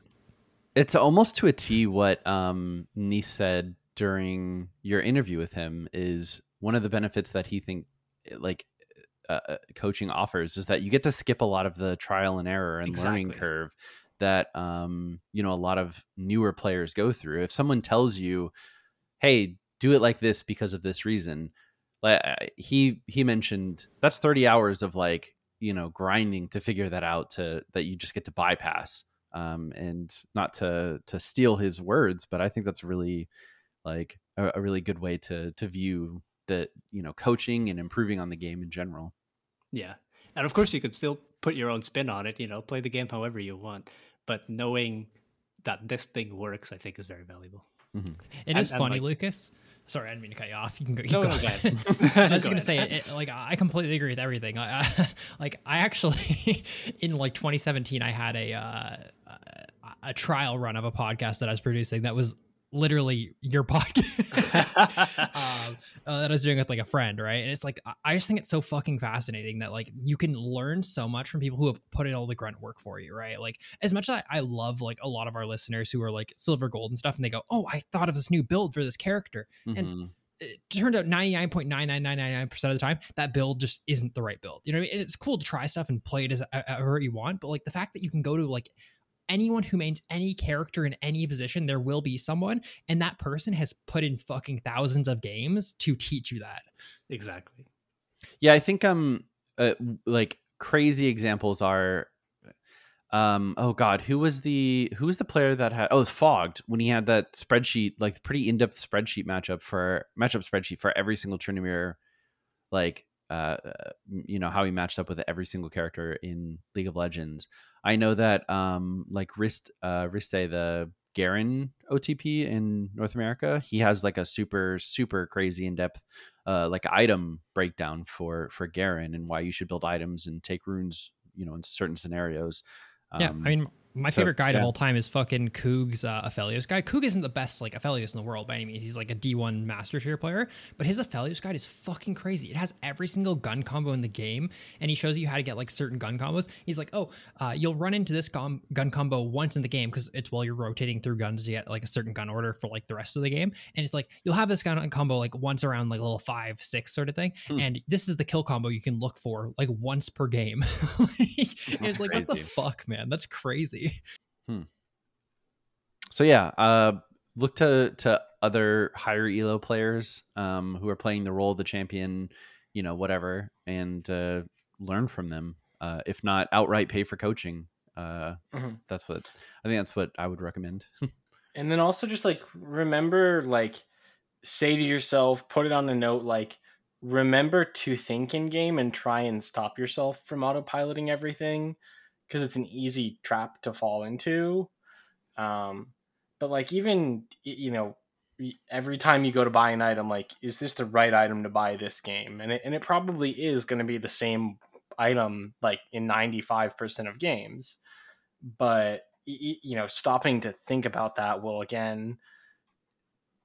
it's almost to a t what um Neace said during your interview with him is one of the benefits that he think like uh, uh, coaching offers is that you get to skip a lot of the trial and error and learning curve that um you know a lot of newer players go through if someone tells you hey do it like this because of this reason like he he mentioned that's 30 hours of like you know grinding to figure that out to that you just get to bypass um and not to to steal his words but i think that's really like a, a really good way to to view the you know coaching and improving on the game in general yeah, and of course you could still put your own spin on it. You know, play the game however you want, but knowing that this thing works, I think, is very valuable. It is And- and, funny, like- Lucas. Sorry, I didn't mean to cut you off. You can go. keep No, no, going. go ahead. I was Go gonna say, it, like, I completely agree with everything. I, I, like, I actually, in like 2017, I had a uh, a- a trial run of a podcast that I was producing that was literally your podcast um, uh, that I was doing with like a friend, right? And it's like I- just think it's so fucking fascinating that like you can learn so much from people who have put in all the grunt work for you, right? Like as much as I, I love like a lot of our listeners who are like silver gold and stuff, and they go, "Oh, I thought of this new build for this character," And- Mhm. it turns out 99.99999% of the time that build just isn't the right build you know what I mean? it's cool to try stuff and play it as however you want but like the fact that you can go to like anyone who mains any character in any position there will be someone and that person has put in fucking thousands of games to teach you that exactly. Yeah, I think um uh, like crazy examples are um oh god, who was the who was the player that had oh it was Fogged when he had that spreadsheet like pretty in-depth spreadsheet matchup for matchup spreadsheet for every single Tryndamere like uh you know how he matched up with every single character in League of Legends. I know that um like Rist uh Riste the Garen OTP in North America, he has like a super super crazy in-depth uh, like item breakdown for for Garen and why you should build items and take runes, you know, in certain scenarios. yeah Um, i mean my so, favorite guide of all time is fucking Koog's uh, Aphelios guide. Koog isn't the best like Aphelios in the world by any means. He's like a D1 master tier player, but his Aphelios guide is fucking crazy. It has every single gun combo in the game, and he shows you how to get like certain gun combos. He's like, oh, uh, you'll run into this com- gun combo once in the game because it's while you're rotating through guns to get like a certain gun order for like the rest of the game. And it's like you'll have this gun combo like once around like level five, six sort of thing, Hmm. and this is the kill combo you can look for like once per game. Like, it's like, what the fuck, man? That's crazy. So yeah, uh, look to to other higher elo players um, who are playing the role of the champion, you know, whatever, and uh, learn from them. Uh, if not outright pay for coaching, uh, Mhm. that's what I think. That's what I would recommend. and then also just like remember like say to yourself put it on a note like remember to think in game and try and stop yourself from autopiloting everything because it's an easy trap to fall into. Um but like even you know every time you go to buy an item like is this the right item to buy this game? And it, and it probably is going to be the same item like in 95% of games. But you know stopping to think about that will again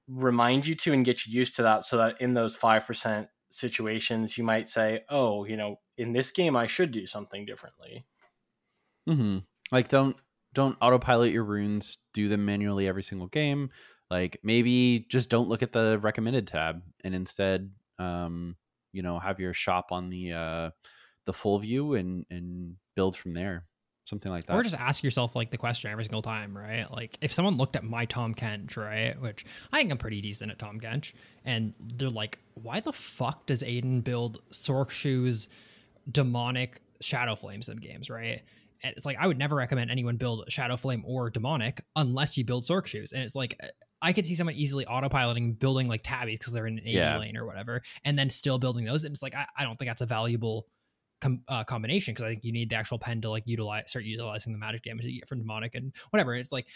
remind you to and get you used to that so that in those 5% situations you might say oh you know in this game i should do something differently hmm Like don't don't autopilot your runes. Do them manually every single game. Like maybe just don't look at the recommended tab and instead, um, you know, have your shop on the uh, the full view and and build from there. Something like that. Or just ask yourself like the question every single time, right? Like if someone looked at my Tahm Kench, right, which I think I'm pretty decent at Tahm Kench, and they're like, why the fuck does Aiden build Sorc Shoes demonic Shadow flames in games, right? And it's like I would never recommend anyone build Shadow Flame or demonic unless you build Sorc Shoes. And it's like I could see someone easily autopiloting building like tabis because they're in an AD Yeah. lane or whatever, and then still building those. And it's like I, I don't think that's a valuable com- uh, combination because I think you need the actual pen to like utilize start utilizing the magic damage that you get from demonic and whatever. It's like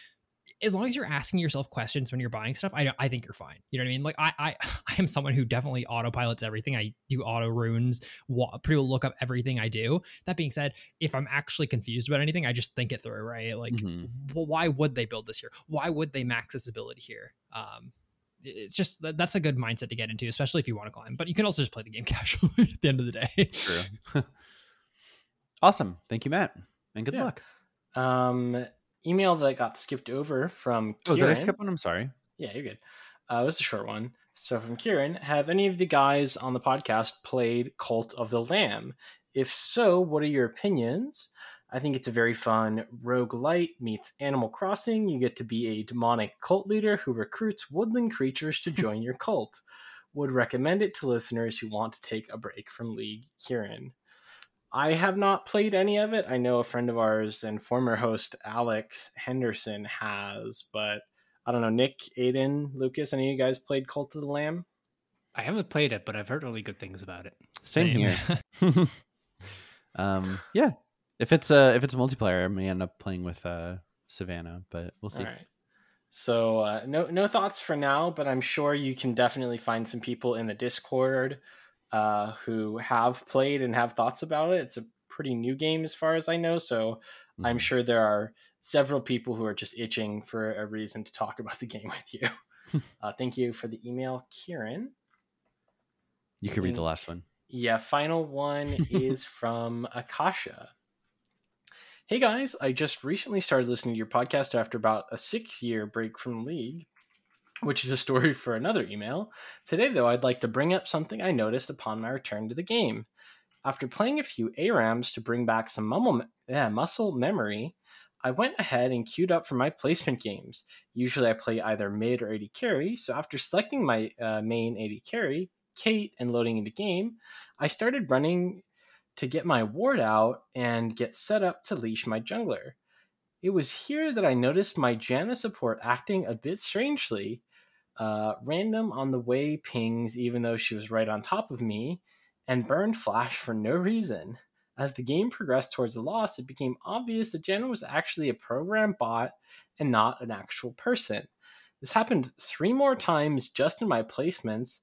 as long as you're asking yourself questions when you're buying stuff, I I think you're fine. You know what I mean? Like I I, I am someone who definitely autopilots everything. I do auto runes. Wa- people look up everything I do. That being said, if I'm actually confused about anything, I just think it through. Right? Like, Mhm. well, why would they build this here? Why would they max this ability here? Um, it's just that, that's a good mindset to get into, especially if you want to climb. But you can also just play the game casually at the end of the day. True. awesome. Thank you, Matt, and good Yeah. luck. Um, email that got skipped over from Oh, did I Kieran. skip one? I'm sorry. Yeah, you're good. Uh, it was a short one. So from Kieran, have any of the guys on the podcast played Cult of the Lamb? If so, what are your opinions? I think it's a very fun roguelite meets Animal Crossing. You get to be a demonic cult leader who recruits woodland creatures to join your cult. Would recommend it to listeners who want to take a break from League. Kieran. I have not played any of it. I know a friend of ours and former host Alex Henderson has, but I don't know. Nick, Aiden, Lucas, any of you guys played Cult of the Lamb? I haven't played it, but I've heard really good things about it. Same here. um, yeah. If it's a if it's a multiplayer, I may end up playing with uh, Savannah, but we'll see. All right. So uh, no no thoughts for now, but I'm sure you can definitely find some people in the Discord uh, who have played and have thoughts about it. It's a pretty new game as far as I know, so I'm Mhm. sure there are several people who are just itching for a reason to talk about the game with you. uh, thank you for the email, Kieran. you can read the last one. Yeah, final one is from Akasha. Hey guys, I just recently started listening to your podcast after about a six year break from the league, which is a story for another email. Today, though, I'd like to bring up something I noticed upon my return to the game. After playing a few ARAMs to bring back some mumble, yeah, muscle memory, I went ahead and queued up for my placement games. Usually I play either mid or AD carry, so after selecting my uh, main AD carry, Cait, and loading into game, I started running to get my ward out and get set up to leash my jungler. It was here that I noticed my Janna support acting a bit strangely. Uh, random on the way pings, even though she was right on top of me, and burned flash for no reason. As the game progressed towards the loss, it became obvious that Janna was actually a program bot and not an actual person. This happened three more times just in my placements,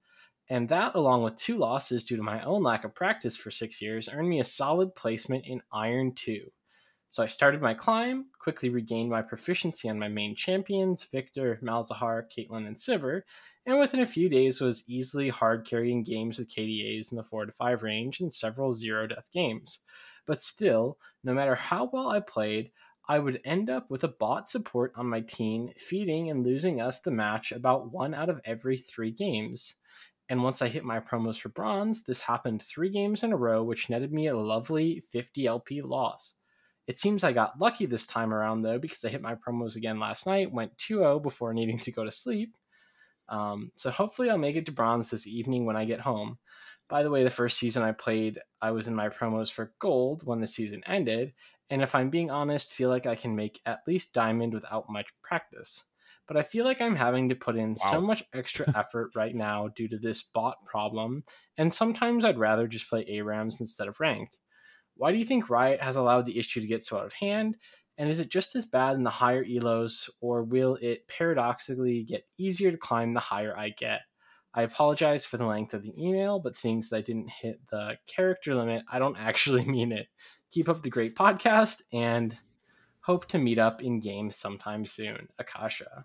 and that, along with two losses due to my own lack of practice for six years, earned me a solid placement in Iron 2. So I started my climb, quickly regained my proficiency on my main champions Viktor, Malzahar, Caitlyn, and Sivir, and within a few days was easily hard carrying games with KDAs in the 4 to 5 range and several zero death games. But still, no matter how well I played, I would end up with a bot support on my team feeding and losing us the match about one out of every three games. And once I hit my promos for bronze, this happened three games in a row, which netted me a lovely 50 LP loss. It seems I got lucky this time around, though, because I hit my promos again last night, went 2 0 before needing to go to sleep. Um, so hopefully I'll make it to bronze this evening when I get home. By the way, the first season I played, I was in my promos for gold when the season ended, and if I'm being honest, feel like I can make at least diamond without much practice. But I feel like I'm having to put in so much extra effort right now due to this bot problem, and sometimes I'd rather just play ARAMs instead of ranked. Why do you think Riot has allowed the issue to get so out of hand? And is it just as bad in the higher elos, or will it paradoxically get easier to climb the higher I get? I apologize for the length of the email, but seeing that I didn't hit the character limit, I don't actually mean it. Keep up the great podcast and hope to meet up in games sometime soon. Akasha.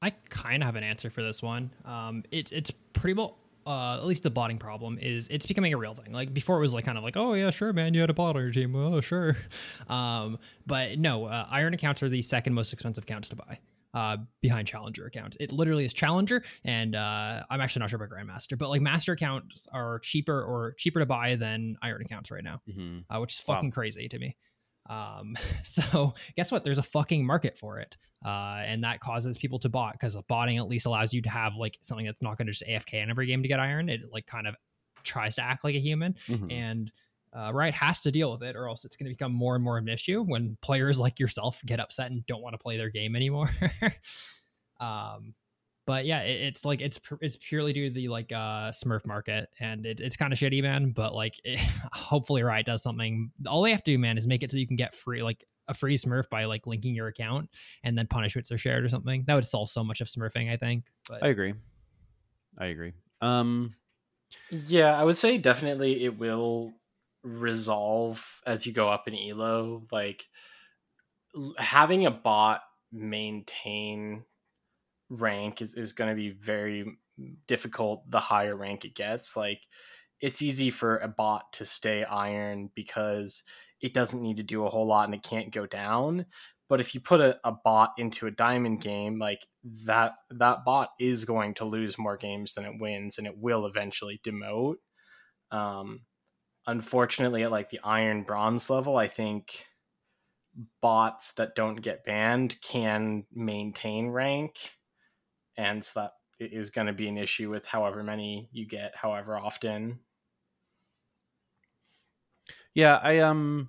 I kind of have an answer for this one. Um, it's it's pretty well uh, at least the botting problem is it's becoming a real thing. Like before, it was like kind of like, oh yeah, sure, man, you had a bot on your team. Oh sure, um, but no, uh, iron accounts are the second most expensive accounts to buy. Uh, behind challenger accounts, it literally is challenger, and uh, I'm actually not sure about grandmaster, but like master accounts are cheaper or cheaper to buy than iron accounts right now, Mhm. uh, which is Wow. fucking crazy to me. Um, so guess what? There's a fucking market for it. Uh, and that causes people to bot because botting at least allows you to have like something that's not going to just AFK in every game to get iron. It like kind of tries to act like a human Mhm. and uh, Riot has to deal with it, or else it's going to become more and more of an issue when players like yourself get upset and don't want to play their game anymore. um, but yeah, it, it's like it's it's purely due to the like uh, Smurf market, and it, it's kind of shitty, man. But like, it, hopefully, Riot does something. All they have to do, man, is make it so you can get free like a free Smurf by like linking your account, and then punishments are shared or something. That would solve so much of Smurfing, I think. But I agree. I agree. Um, Yeah, I would say definitely it will resolve as you go up in elo. Like having a bot maintain rank is, is going to be very difficult the higher rank it gets. Like it's easy for a bot to stay iron because it doesn't need to do a whole lot and it can't go down. But if you put a, a bot into a diamond game, like that that bot is going to lose more games than it wins and it will eventually demote. Um unfortunately at like the iron bronze level, I think bots that don't get banned can maintain rank. And so that is going to be an issue with however many you get, however often. yeah, I um,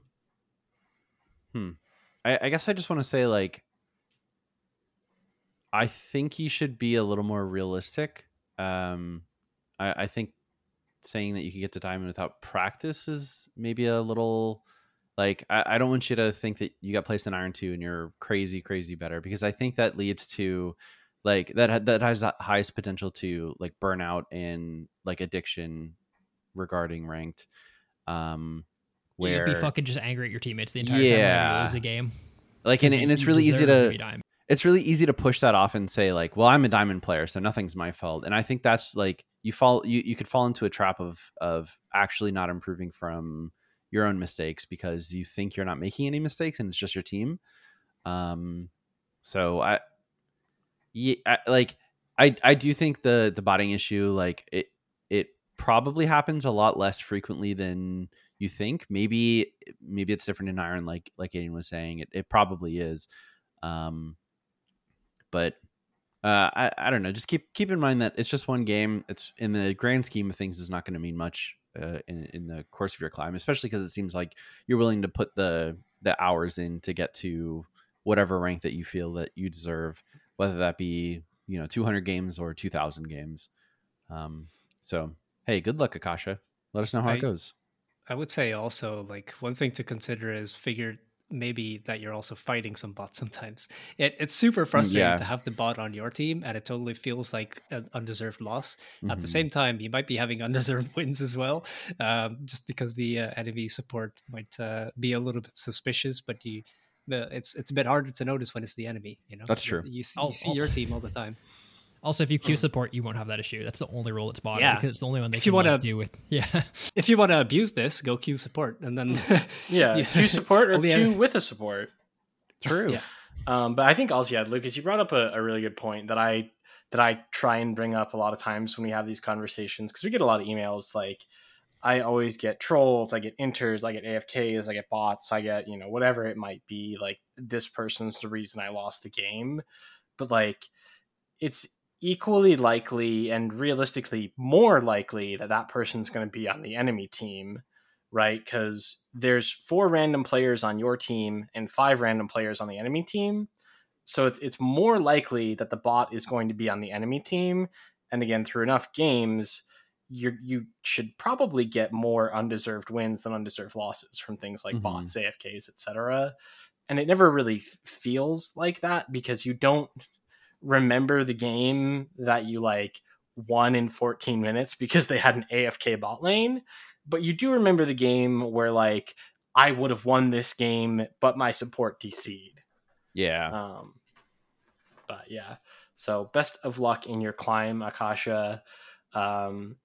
hmm, I, I guess I just want to say like, I think you should be a little more realistic. Um, I, I think saying that you can get to diamond without practice is maybe a little like I, I don't want you to think that you got placed in iron two and you're crazy crazy better because I think that leads to like that ha- that has the highest potential to like burnout and like addiction regarding ranked. Um, you'd be fucking just angry at your teammates the entire time when you lose a game. like and, and it's really easy to it's really easy to push that off and say like well i'm a diamond player so nothing's my fault and i think that's like you fall you, you could fall into a trap of of actually not improving from your own mistakes because you think you're not making any mistakes and it's just your team um so i yeah I, like i i do think the the botting issue like it it probably happens a lot less frequently than you think. Maybe maybe it's different in iron like like Aiden was saying it, it probably is. Um but uh I, I don't know just keep keep in mind that it's just one game. It's in the grand scheme of things is not going to mean much uh, in, in the course of your climb especially because it seems like you're willing to put the the hours in to get to whatever rank that you feel that you deserve whether that be you know 200 games or 2000 games um so hey good luck akasha let us know how I- it goes I would say also like one thing to consider is figure maybe that you're also fighting some bots sometimes. It, it's super frustrating yeah. to have the bot on your team and it totally feels like an undeserved loss. At the Mhm. same time, you might be having undeserved wins as well, um, just because the uh, enemy support might uh, be a little bit suspicious. But you, the it's it's a bit harder to notice when it's the enemy. You know, That's true. You see, you see your team all the time. Also, if you queue support, you won't have that issue. That's the only rule it's bought Yeah. because it's the only one they If can you like, wanna- do with. Yeah, If you want to abuse this, go queue support, and then Yeah, Yeah. queue support or All the queue en- with a support. true Yeah. Um, but I think also, yeah, Lucas, you brought up a, a really good point that I that I try and bring up a lot of times when we have these conversations because we get a lot of emails like I always get trolls, I get inters, I get AFKs, I get bots, I get you know whatever it might be. Like this person's the reason I lost the game, but like it's equally likely and realistically more likely that that person's going to be on the enemy team right? Because there's four random players on your team and five random players on the enemy team. So it's it's more likely that the bot is going to be on the enemy team. And again, through enough games, you you should probably get more undeserved wins than undeserved losses from things like Mhm. bots, AFKs, etc. And it never really f- feels like that because you don't remember the game that you like won in 14 minutes because they had an AFK bot lane but you do remember the game where like I would have won this game, but my support DC'd. yeah Um, but yeah, so best of luck in your climb, Akasha. Um,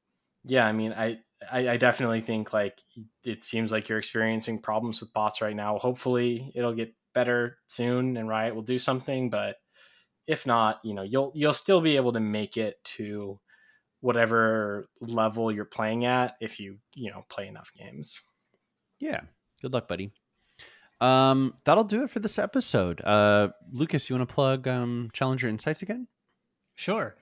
yeah, I mean, I, I I definitely think like it seems like you're experiencing problems with bots right now. Hopefully, it'll get better soon, and Riot will do something. But if not, you know, you'll you'll still be able to make it to whatever level you're playing at if you you know play enough games. Yeah. Good luck, buddy. Um, that'll do it for this episode. Uh, Lucas, you want to plug um, Challenger Insights again? Sure.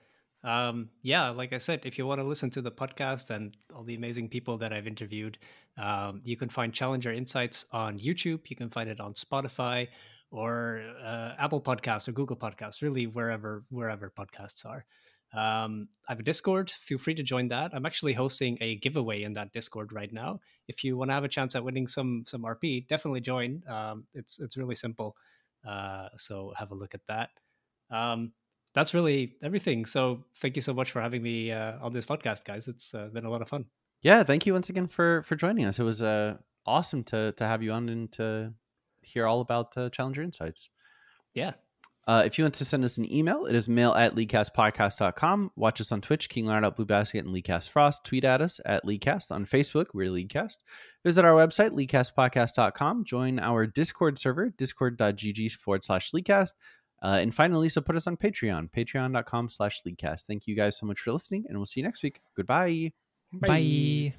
Um, yeah, like I said, if you want to listen to the podcast and all the amazing people that I've interviewed, um, you can find Challenger Insights on YouTube. You can find it on Spotify or uh, Apple Podcasts or Google Podcasts, really wherever wherever podcasts are. Um, I have a Discord. Feel free to join that. I'm actually hosting a giveaway in that Discord right now. If you want to have a chance at winning some some RP, definitely join. Um, it's it's really simple. Uh, so have a look at that. Um, that's really everything. So thank you so much for having me uh, on this podcast, guys. It's uh, been a lot of fun. Yeah, thank you once again for for joining us. It was uh, awesome to to have you on and to hear all about uh, Challenger Insights. Yeah. Uh, if you want to send us an email, it is mail at leaguecastpodcast.com. Watch us on Twitch, King Leonard Blue Basket, and Leaguecast Frost. Tweet at us at Leaguecast. On Facebook, we're Leaguecast. Visit our website, leaguecastpodcast.com. Join our Discord server, discord.gg forward slash Leaguecast. Uh, and finally, so put us on Patreon, patreon.com slash Leaguecast. Thank you guys so much for listening, and we'll see you next week. Goodbye. Bye.